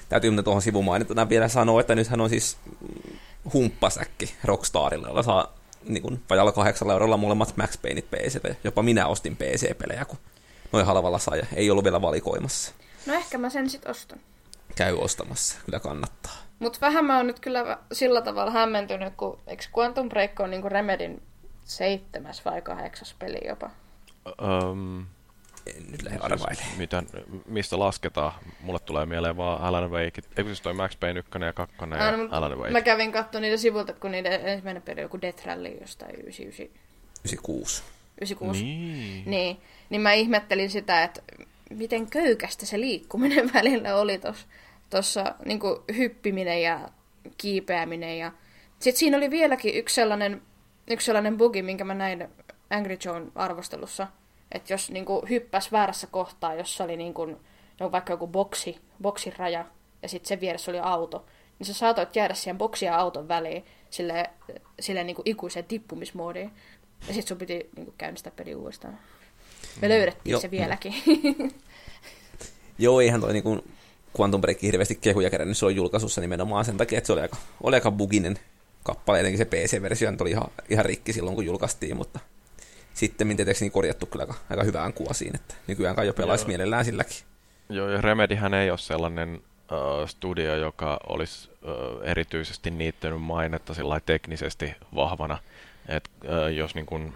Täytyy minä tuohon sivumainintana vielä sanoa, että nythän on siis humppasäkki Rockstarilla, jolla saa niin kuin, vajalla kahdeksalla eurolla molemmat Max Payneit PC. Jopa minä ostin PC-pelejä, kun noin halvalla saa ja ei ollut vielä valikoimassa. No ehkä mä sen sit ostan. Käy ostamassa, kyllä kannattaa. Mutta vähän mä oon nyt kyllä sillä tavalla hämmentynyt, kun eikö Quantum Break on niinku Remedin seitsemäs vai kahdeksas peli jopa? Um, en nyt lähde arvailemaan. Siis, mitä, mistä lasketaan? Mulle tulee mieleen vaan Alan Wake. Eikö siis toi Max Payne 1 ja 2 ja Aina, Alan Wake? Mä kävin katsomaan niitä sivulta, kun niiden ensimmäinen peli joku Death Rally jostain 99. 96. 96. Niin. niin. Niin mä ihmettelin sitä, että miten köykästä se liikkuminen välillä oli tuossa tossa, niinku hyppiminen ja kiipeäminen. Ja... Sitten siinä oli vieläkin yksi sellainen, yksi sellainen bugi, minkä mä näin Angry Joe arvostelussa – että jos niin kuin, hyppäs väärässä kohtaa, jossa oli niin kuin, no, vaikka joku boksi, boksin raja, ja sitten sen vieressä oli auto, niin sä saatoit jäädä siihen boksin ja auton väliin sille, sille niin kuin ikuiseen tippumismoodiin. Ja sitten sun piti niin kuin, käynnistää peli uudestaan. Me mm. löydettiin jo, se vieläkin. Joo, eihän toi niin kuin Quantum Break hirveästi kehuja kerännyt se on julkaisussa nimenomaan sen takia, että se oli aika, oli aika buginen kappale, etenkin se PC-versio oli ihan, ihan rikki silloin, kun julkaistiin, mutta sitten tietysti niin korjattu kyllä aika, aika hyvään kuosiin, että nykyään kai jo pelaisi mielellään silläkin. Joo, ja Remedyhän ei ole sellainen uh, studio, joka olisi uh, erityisesti niittänyt mainetta sillä teknisesti vahvana. Et, uh, jos niin kun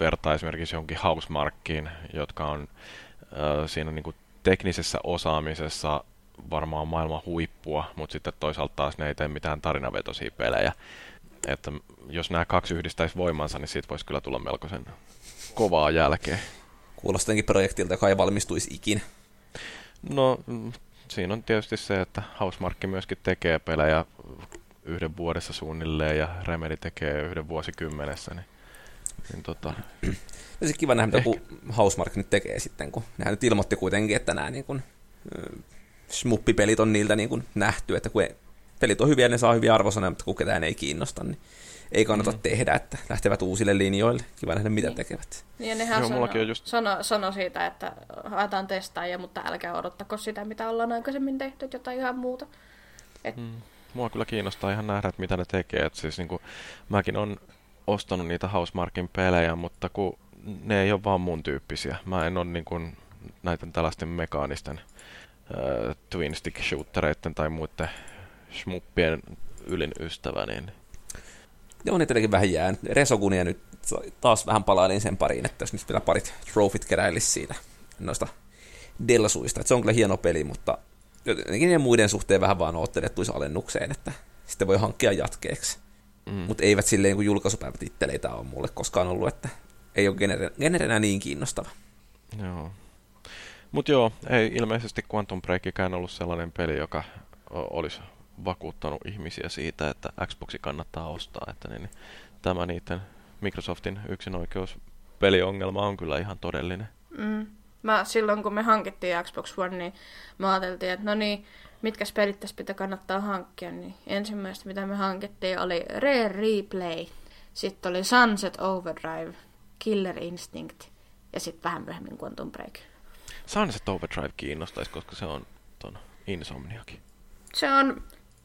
vertaa esimerkiksi jonkin Housemarkkiin, jotka on uh, siinä niin kuin teknisessä osaamisessa varmaan maailman huippua, mutta sitten toisaalta taas ne ei tee mitään tarinavetoisia pelejä että jos nämä kaksi yhdistäisi voimansa, niin siitä voisi kyllä tulla melkoisen kovaa jälkeen. Kuulostaa projektilta, joka ei valmistuisi ikinä. No, siinä on tietysti se, että Housemark myöskin tekee pelejä yhden vuodessa suunnilleen ja Remedy tekee yhden vuosikymmenessä, niin, niin tota... Ja se kiva nähdä, mitä Housemark nyt tekee sitten, kun nehän nyt ilmoitti kuitenkin, että nämä niin kuin, smuppipelit on niiltä niin kuin nähty, että kun pelit on hyviä, ne saa hyviä arvosanoja, mutta kun ketään ei kiinnosta, niin ei kannata mm. tehdä, että lähtevät uusille linjoille. Kiva nähdä, mitä niin. tekevät. Niin, ja nehän Joo, sano, on just... sano, sano, siitä, että haetaan testaajia, mutta älkää odottako sitä, mitä ollaan aikaisemmin tehty, jotain ihan muuta. Et... Mm. Mua kyllä kiinnostaa ihan nähdä, että mitä ne tekee. Et siis, niin kuin, mäkin on ostanut niitä Housemarkin pelejä, mutta kun ne ei ole vaan mun tyyppisiä. Mä en ole niin kuin, näiden tällaisten mekaanisten äh, twin stick shootereiden tai muiden schmuppien ylin ystävä, niin... Joo, niin tietenkin vähän jää. Resogunia nyt taas vähän palailin sen pariin, että jos nyt vielä parit trofit keräilisi siitä noista Dellasuista. Että se on kyllä hieno peli, mutta jotenkin ne muiden suhteen vähän vaan oottelin, että tulisi alennukseen, että sitten voi hankkia jatkeeksi. Mm. Mutta eivät silleen niin julkaisupäivätitteleitä ole mulle koskaan ollut, että ei ole genere, generenä niin kiinnostava. Joo. Mutta joo, ei ilmeisesti Quantum Breakikään ollut sellainen peli, joka olisi vakuuttanut ihmisiä siitä, että Xboxi kannattaa ostaa, että niin, niin tämä niiden Microsoftin yksinoikeus peliongelma on kyllä ihan todellinen. Mm. Mä, silloin kun me hankittiin Xbox One, niin me ajateltiin, että no niin, mitkä pelit tässä pitää kannattaa hankkia, niin ensimmäistä mitä me hankittiin oli Rare Replay, sitten oli Sunset Overdrive, Killer Instinct ja sitten vähän myöhemmin Quantum Break. Sunset Overdrive kiinnostaisi, koska se on ton Insomniakin. Se on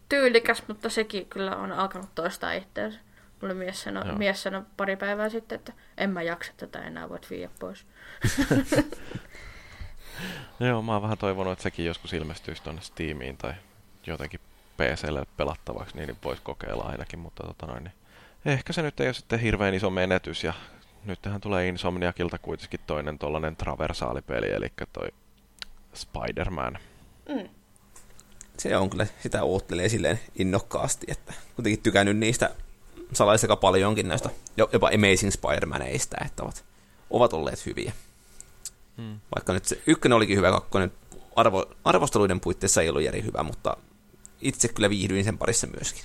tyylikäs, mutta sekin kyllä on alkanut toistaa itseänsä. Mulle mies sanoi, mies sanoi pari päivää sitten, että en mä jaksa tätä enää, voit viiä pois. Joo, mä oon vähän toivonut, että sekin joskus ilmestyisi tuonne Steamiin tai jotenkin PClle pelattavaksi, niin voisi kokeilla ainakin, mutta tota noin, niin ehkä se nyt ei ole sitten hirveän iso menetys, ja nyt tähän tulee Insomniakilta kuitenkin toinen tollanen traversaalipeli, eli toi Spider-Man. Mm. Se on kyllä, sitä oottelee silleen innokkaasti, että kuitenkin tykännyt niistä salaiseka paljonkin näistä jopa Amazing Spider-Maneista, että ovat, ovat olleet hyviä. Hmm. Vaikka nyt se ykkönen olikin hyvä, kakkonen arvo, arvosteluiden puitteissa ei ollut järi hyvä, mutta itse kyllä viihdyin sen parissa myöskin.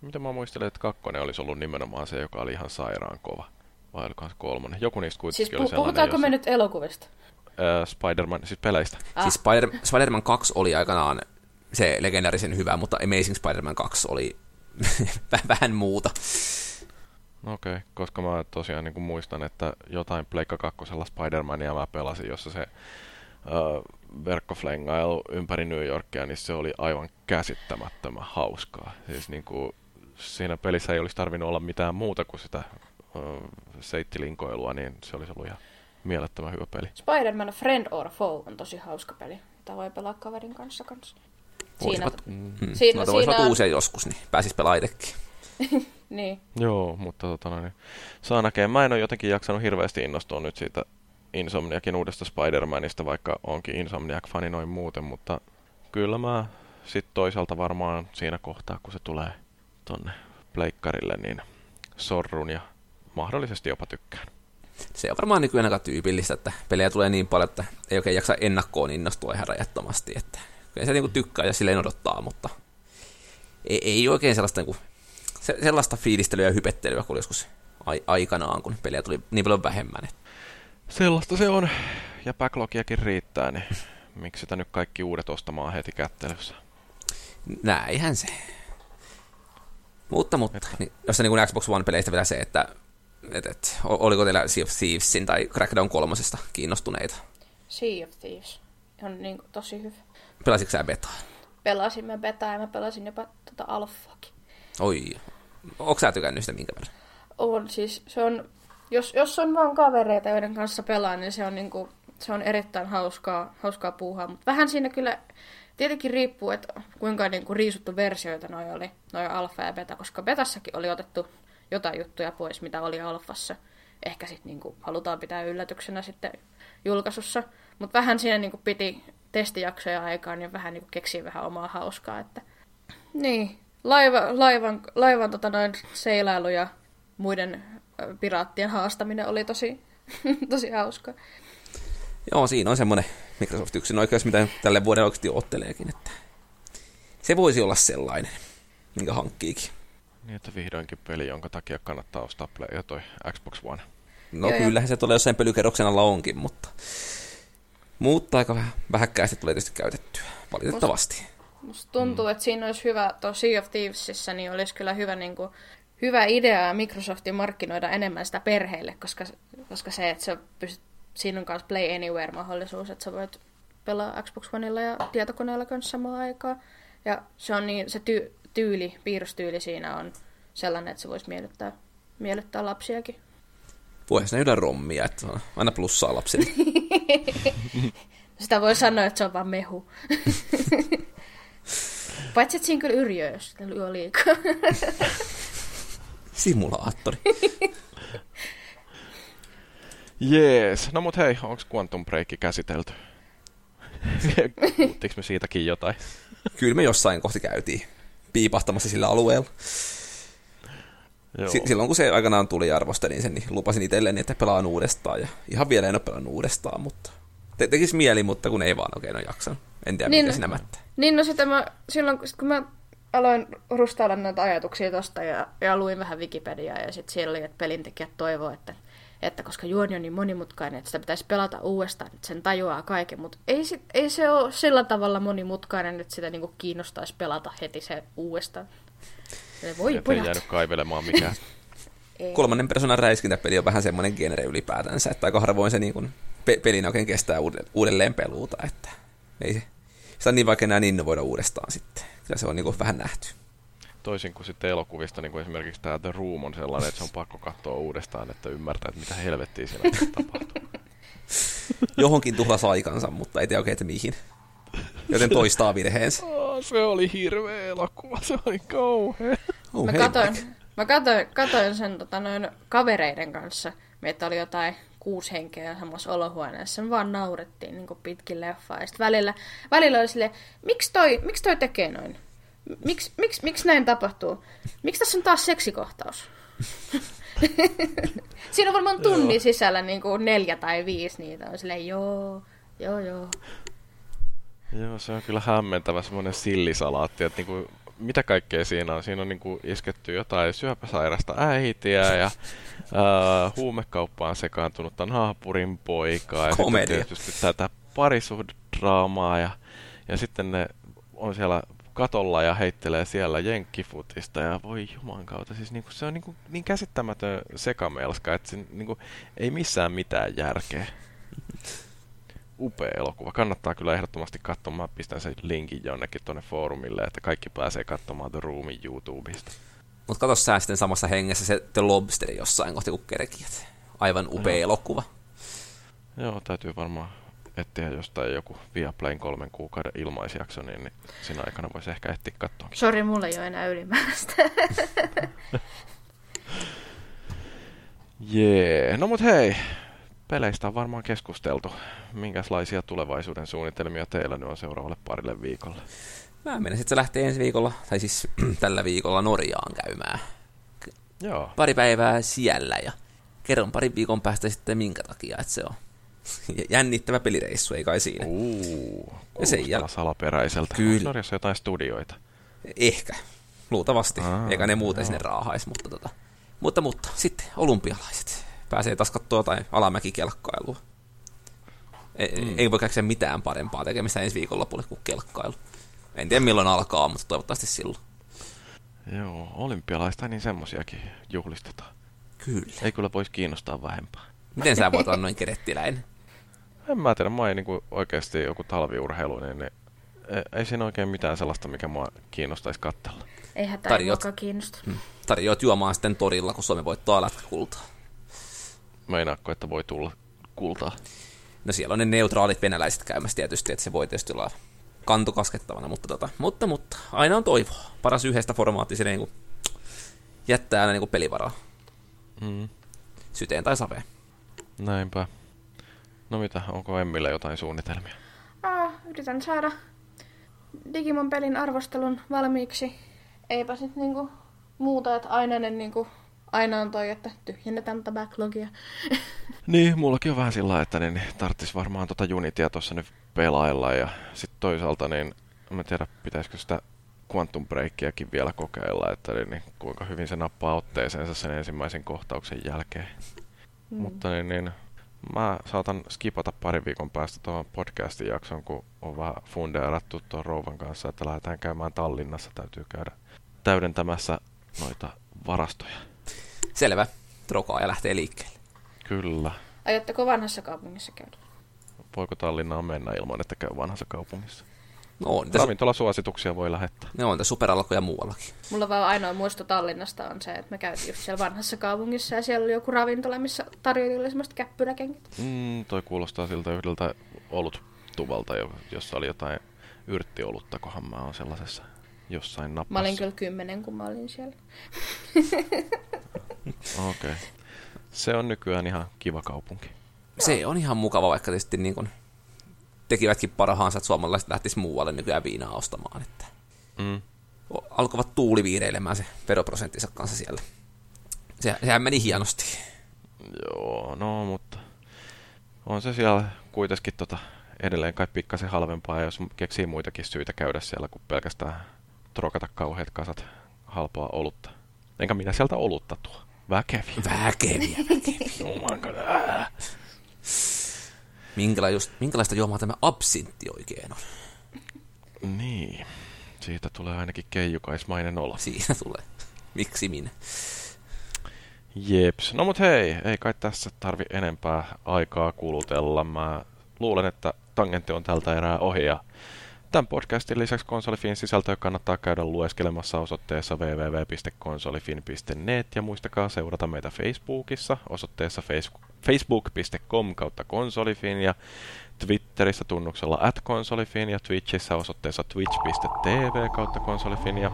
Mitä mä muistelen, että kakkonen olisi ollut nimenomaan se, joka oli ihan sairaan kova. Vai olikohan se kolmonen? Joku niistä kuitenkin siis oli sellainen, puhutaanko jossa... me nyt elokuvista? Äh, Spider-Man, siis peleistä. Ah. Siis Spider- Spider-Man 2 oli aikanaan se legendaarisen hyvä, mutta Amazing Spider-Man 2 oli vähän muuta. Okei, okay, koska mä tosiaan niin kuin muistan, että jotain Pleikka 2 Spider-Mania mä pelasin, jossa se uh, verkkoflengailu ympäri New Yorkia, niin se oli aivan käsittämättömän hauskaa. Siis niin kuin, siinä pelissä ei olisi tarvinnut olla mitään muuta kuin sitä uh, seittilinkoilua, niin se olisi ollut ihan mielettömän hyvä peli. Spider-Man Friend or Foe on tosi hauska peli, mitä voi pelaa kaverin kanssa kanssa. Siinä, mm, siinä, siinä... uusia joskus, niin pääsis pelaa itsekin. niin. Joo, mutta tota, niin, saa näkee. Mä en ole jotenkin jaksanut hirveästi innostua nyt siitä Insomniakin uudesta Spider-Manista, vaikka onkin Insomniac-fani noin muuten, mutta kyllä mä sitten toisaalta varmaan siinä kohtaa, kun se tulee tonne pleikkarille, niin sorrun ja mahdollisesti jopa tykkään. Se on varmaan nykyään aika tyypillistä, että pelejä tulee niin paljon, että ei oikein jaksa ennakkoon innostua ihan rajattomasti, että kyllä se niinku tykkää ja silleen odottaa, mutta ei, ei oikein sellaista, niinku, se, sellaista fiilistelyä ja hypettelyä kuin joskus ai, aikanaan, kun pelejä tuli niin paljon vähemmän. Että Sellaista se on. Ja backlogiakin riittää, niin miksi sitä nyt kaikki uudet ostamaan heti kättelyssä? Näinhän se. Mutta, mutta että... niin, jos se niin Xbox One-peleistä vielä se, että et, et, oliko teillä Sea of Thievesin tai Crackdown kolmosesta kiinnostuneita? Sea of Thieves on niin kuin, tosi hyvä. Pelasitko sä betaa? Pelasin mä betaa ja mä pelasin jopa tota alfaakin. Oi, onko sä tykännyt sitä minkä verran? On, siis se on jos, jos on vaan kavereita, joiden kanssa pelaa, niin se on, niinku, se on erittäin hauskaa, hauskaa puuhaa. Mutta vähän siinä kyllä tietenkin riippuu, että kuinka niinku riisuttu versioita noi oli, noi alfa ja beta, koska betassakin oli otettu jotain juttuja pois, mitä oli alfassa. Ehkä sitten niinku halutaan pitää yllätyksenä sitten julkaisussa. Mutta vähän siinä niinku piti testijaksoja aikaan ja vähän niinku keksiä vähän omaa hauskaa. Että... Niin, laiva, laivan, laivan tota noin seilailu ja muiden piraattien haastaminen oli tosi, tosi hauska. Joo, siinä on semmoinen Microsoft yksin oikeus, mitä tälle vuodelle oikeasti otteleekin, että se voisi olla sellainen, minkä hankkiikin. Niin, että vihdoinkin peli, jonka takia kannattaa ostaa Play ja toi Xbox One. No joo, kyllähän se tulee jossain pelykerroksen alla onkin, mutta, mutta aika vähän, vähäkkäästi tulee tietysti käytettyä, valitettavasti. Musta, tuntuu, mm. että siinä olisi hyvä, tuo Sea of Thievesissä, niin olisi kyllä hyvä niin kuin, hyvä idea Microsoftin markkinoida enemmän sitä perheille, koska, koska se, että sä pystyt, siinä on myös Play Anywhere-mahdollisuus, että sä voit pelaa Xbox Oneilla ja tietokoneella kanssa samaan aikaan. Ja se on niin, se ty, tyyli, piirrostyyli siinä on sellainen, että se voisi miellyttää, miellyttää lapsiakin. Voisi nähdä rommia, että on aina plussaa lapsille. Sitä voi sanoa, että se on vaan mehu. Paitsi, että siinä kyllä yrjö, jos sitä lyö liikaa. Simulaattori. Jees. No mut hei, onks Quantum Break käsitelty? Puhuttiinko me siitäkin jotain? Kyllä me jossain kohti käytiin piipahtamassa sillä alueella. Joo. silloin kun se aikanaan tuli ja arvostelin sen, niin lupasin itselleni, että pelaan uudestaan. Ja ihan vielä en ole pelannut uudestaan, mutta te- tekisi mieli, mutta kun ei vaan oikein ole jaksanut. En tiedä, niin, mitä sinä mättää. Niin, no sitä mä, silloin kun mä aloin rustailla näitä ajatuksia tosta ja, ja luin vähän Wikipediaa ja sitten siellä oli, että pelintekijät toivoo, että, että koska juoni on niin monimutkainen, että sitä pitäisi pelata uudestaan, että sen tajuaa kaiken, mutta ei, sit, ei se ole sillä tavalla monimutkainen, että sitä niinku kiinnostaisi pelata heti se uudestaan. Voi Et ei jäänyt kaivelemaan mikään. Kolmannen persoonan räiskintäpeli on vähän semmoinen genre ylipäätänsä, että aika harvoin se niin pe- pelin oikein kestää uudelleen peluuta, että ei se, sitä on niin vaikea enää innovoida uudestaan sitten kyllä se on niin kuin vähän nähty. Toisin kuin sitten elokuvista, niin kuin esimerkiksi tämä The Room on sellainen, että se on pakko katsoa uudestaan, että ymmärtää, että mitä helvettiä siellä tapahtuu. Johonkin tuhlas aikansa, mutta ei tiedä oikein, että mihin. Joten toistaa virheensä. se oli hirveä elokuva, se oli kauhea. Oh, Mä katoin, mä katoin, katoin sen tota, noin kavereiden kanssa. Meitä oli jotain kuusi henkeä samassa olohuoneessa. Me vaan naurettiin niin pitkin leffaa. Ja välillä, välillä oli silleen, miksi toi, miksi toi tekee noin? Miksi, miksi, miksi näin tapahtuu? Miksi tässä on taas seksikohtaus? Siinä on varmaan tunnin sisällä niin kuin neljä tai viisi niitä. On silleen, joo, joo, joo. Joo, se on kyllä hämmentävä semmoinen sillisalaatti, että niinku, mitä kaikkea siinä on. Siinä on niinku isketty jotain syöpäsairasta äitiä ja ää, huumekauppaan sekaantunutta naapurin poikaa. Ja Komedia. sitten tietysti tätä parisuhdraamaa ja, ja sitten ne on siellä katolla ja heittelee siellä jenkkifutista ja voi juman kautta. Siis niinku, se on niinku, niin käsittämätön sekamelska, että se niinku, ei missään mitään järkeä upea elokuva. Kannattaa kyllä ehdottomasti katsoa. Mä pistän sen linkin jonnekin tuonne foorumille, että kaikki pääsee katsomaan The Roomin YouTubesta. Mutta katso sä sitten samassa hengessä se The Lobsteri jossain kohti, kun kerkijät. Aivan upea elokuva. Joo, täytyy varmaan etsiä jostain joku Viaplayn kolmen kuukauden ilmaisjakso, niin, niin siinä aikana voisi ehkä etsiä katsoa. Sori, mulla ei ole enää ylimääräistä. Jee, no mut hei, peleistä on varmaan keskusteltu. Minkälaisia tulevaisuuden suunnitelmia teillä nyt on seuraavalle parille viikolle? Mä menen sitten se lähtee ensi viikolla, tai siis tällä viikolla Norjaan käymään. Joo, Pari päivää siellä ja kerron parin viikon päästä sitten minkä takia, että se on jännittävä pelireissu, ei kai siinä. Uuu, Ja sen jäl- salaperäiseltä. Kyllä. Onko Norjassa jotain studioita? Ehkä, luultavasti, Aa, eikä ne muuten joo. sinne raahais, mutta, tota, mutta, mutta sitten olympialaiset. Pääsee taas katsoa jotain alamäkikelkkailua. Ei, mm. ei voi keksiä mitään parempaa tekemistä ensi viikonlopulle kuin kelkkailu. En tiedä milloin alkaa, mutta toivottavasti silloin. Joo, olympialaista niin semmosiakin juhlistetaan. Kyllä. Ei kyllä voisi kiinnostaa vähempää. Miten sä voit olla noin kerettiläinen? En mä tiedä, mä ei niinku oikeasti joku talviurheilu, niin, niin ei, ei siinä oikein mitään sellaista, mikä mua kiinnostaisi katsella. Ei hätää, Tarjot. kiinnosta. Mm. Tarjoat juomaan sitten torilla, kun Suomi voittaa lätkäkultaa. Meinaatko, että voi tulla kultaa? No siellä on ne neutraalit venäläiset käymässä tietysti, että se voi tietysti olla kanto kaskettavana, mutta, tota, mutta, mutta aina on toivoa. Paras yhdestä formaatti se niin kuin jättää aina niin kuin pelivaraa. Mm, Syteen tai saveen. näinpä. No mitä, onko Emmillä jotain suunnitelmia? Ah, yritän saada Digimon-pelin arvostelun valmiiksi. Eipä sit niinku muuta, että aina, ne niinku, aina on toi, että tyhjennetään tätä backlogia. Niin, mullakin on vähän sillä että niin tarttis varmaan tota Unitia tuossa nyt pelailla ja sitten toisaalta niin en mä tiedä pitäisikö sitä Quantum Breakiakin vielä kokeilla, että niin, niin, kuinka hyvin se nappaa otteeseensa sen ensimmäisen kohtauksen jälkeen. Mm. Mutta niin, niin, mä saatan skipata pari viikon päästä tuohon podcastin jakson, kun on vähän fundeerattu tuon rouvan kanssa, että lähdetään käymään Tallinnassa. Täytyy käydä täydentämässä noita varastoja. Selvä. Trokaa ja lähtee liikkeelle. Kyllä. Aiotteko vanhassa kaupungissa käydä? Voiko Tallinnaan mennä ilman, että käy vanhassa kaupungissa? No on tässä, Ravintolasuosituksia voi lähettää. ne on tässä superalkoja muuallakin. Mulla vaan ainoa muisto Tallinnasta on se, että me käytiin just siellä vanhassa kaupungissa ja siellä oli joku ravintola, missä tarjoili semmoista käppyräkenkät. Mm, toi kuulostaa siltä yhdeltä oluttuvalta, jo- jossa oli jotain yrttiolutta, kohan mä oon sellaisessa jossain nappassa. Mä olin kyllä kymmenen, kun mä olin siellä. Okei. Okay. Se on nykyään ihan kiva kaupunki. Se on ihan mukava, vaikka tietysti niin kuin tekivätkin parhaansa, että suomalaiset lähtis muualle nykyään viinaa ostamaan. Että Mm. alkoivat tuuliviireilemään se veroprosenttinsa kanssa siellä. Se, sehän meni hienosti. Joo, no mutta on se siellä kuitenkin tota, edelleen kai pikkasen halvempaa, jos keksii muitakin syitä käydä siellä, kuin pelkästään trokata kauheat kasat halpaa olutta. Enkä minä sieltä olutta tuo. Väkeviä. Väkeviä. Oh my God. Ää. Minkälaista, minkälaista juomaa tämä absintti oikein on? Niin, siitä tulee ainakin keijukaismainen olo. Siinä tulee. Miksi minä? Jeps. No mut hei, ei kai tässä tarvi enempää aikaa kulutella. Mä luulen, että tangentti on tältä erää ohi ja tämän podcastin lisäksi konsolifin sisältöä kannattaa käydä lueskelemassa osoitteessa www.konsolifin.net ja muistakaa seurata meitä Facebookissa osoitteessa facebook- facebook.com kautta konsolifin ja Twitter Twitterissä tunnuksella at konsolifin ja Twitchissä osoitteessa twitch.tv kautta konsolifin. Ja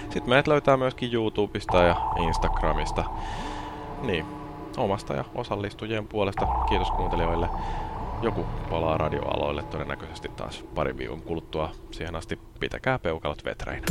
sitten meidät löytää myöskin YouTubesta ja Instagramista. Niin, omasta ja osallistujien puolesta kiitos kuuntelijoille. Joku palaa radioaloille todennäköisesti taas pari viikon kuluttua. Siihen asti pitäkää peukalot vetreinä.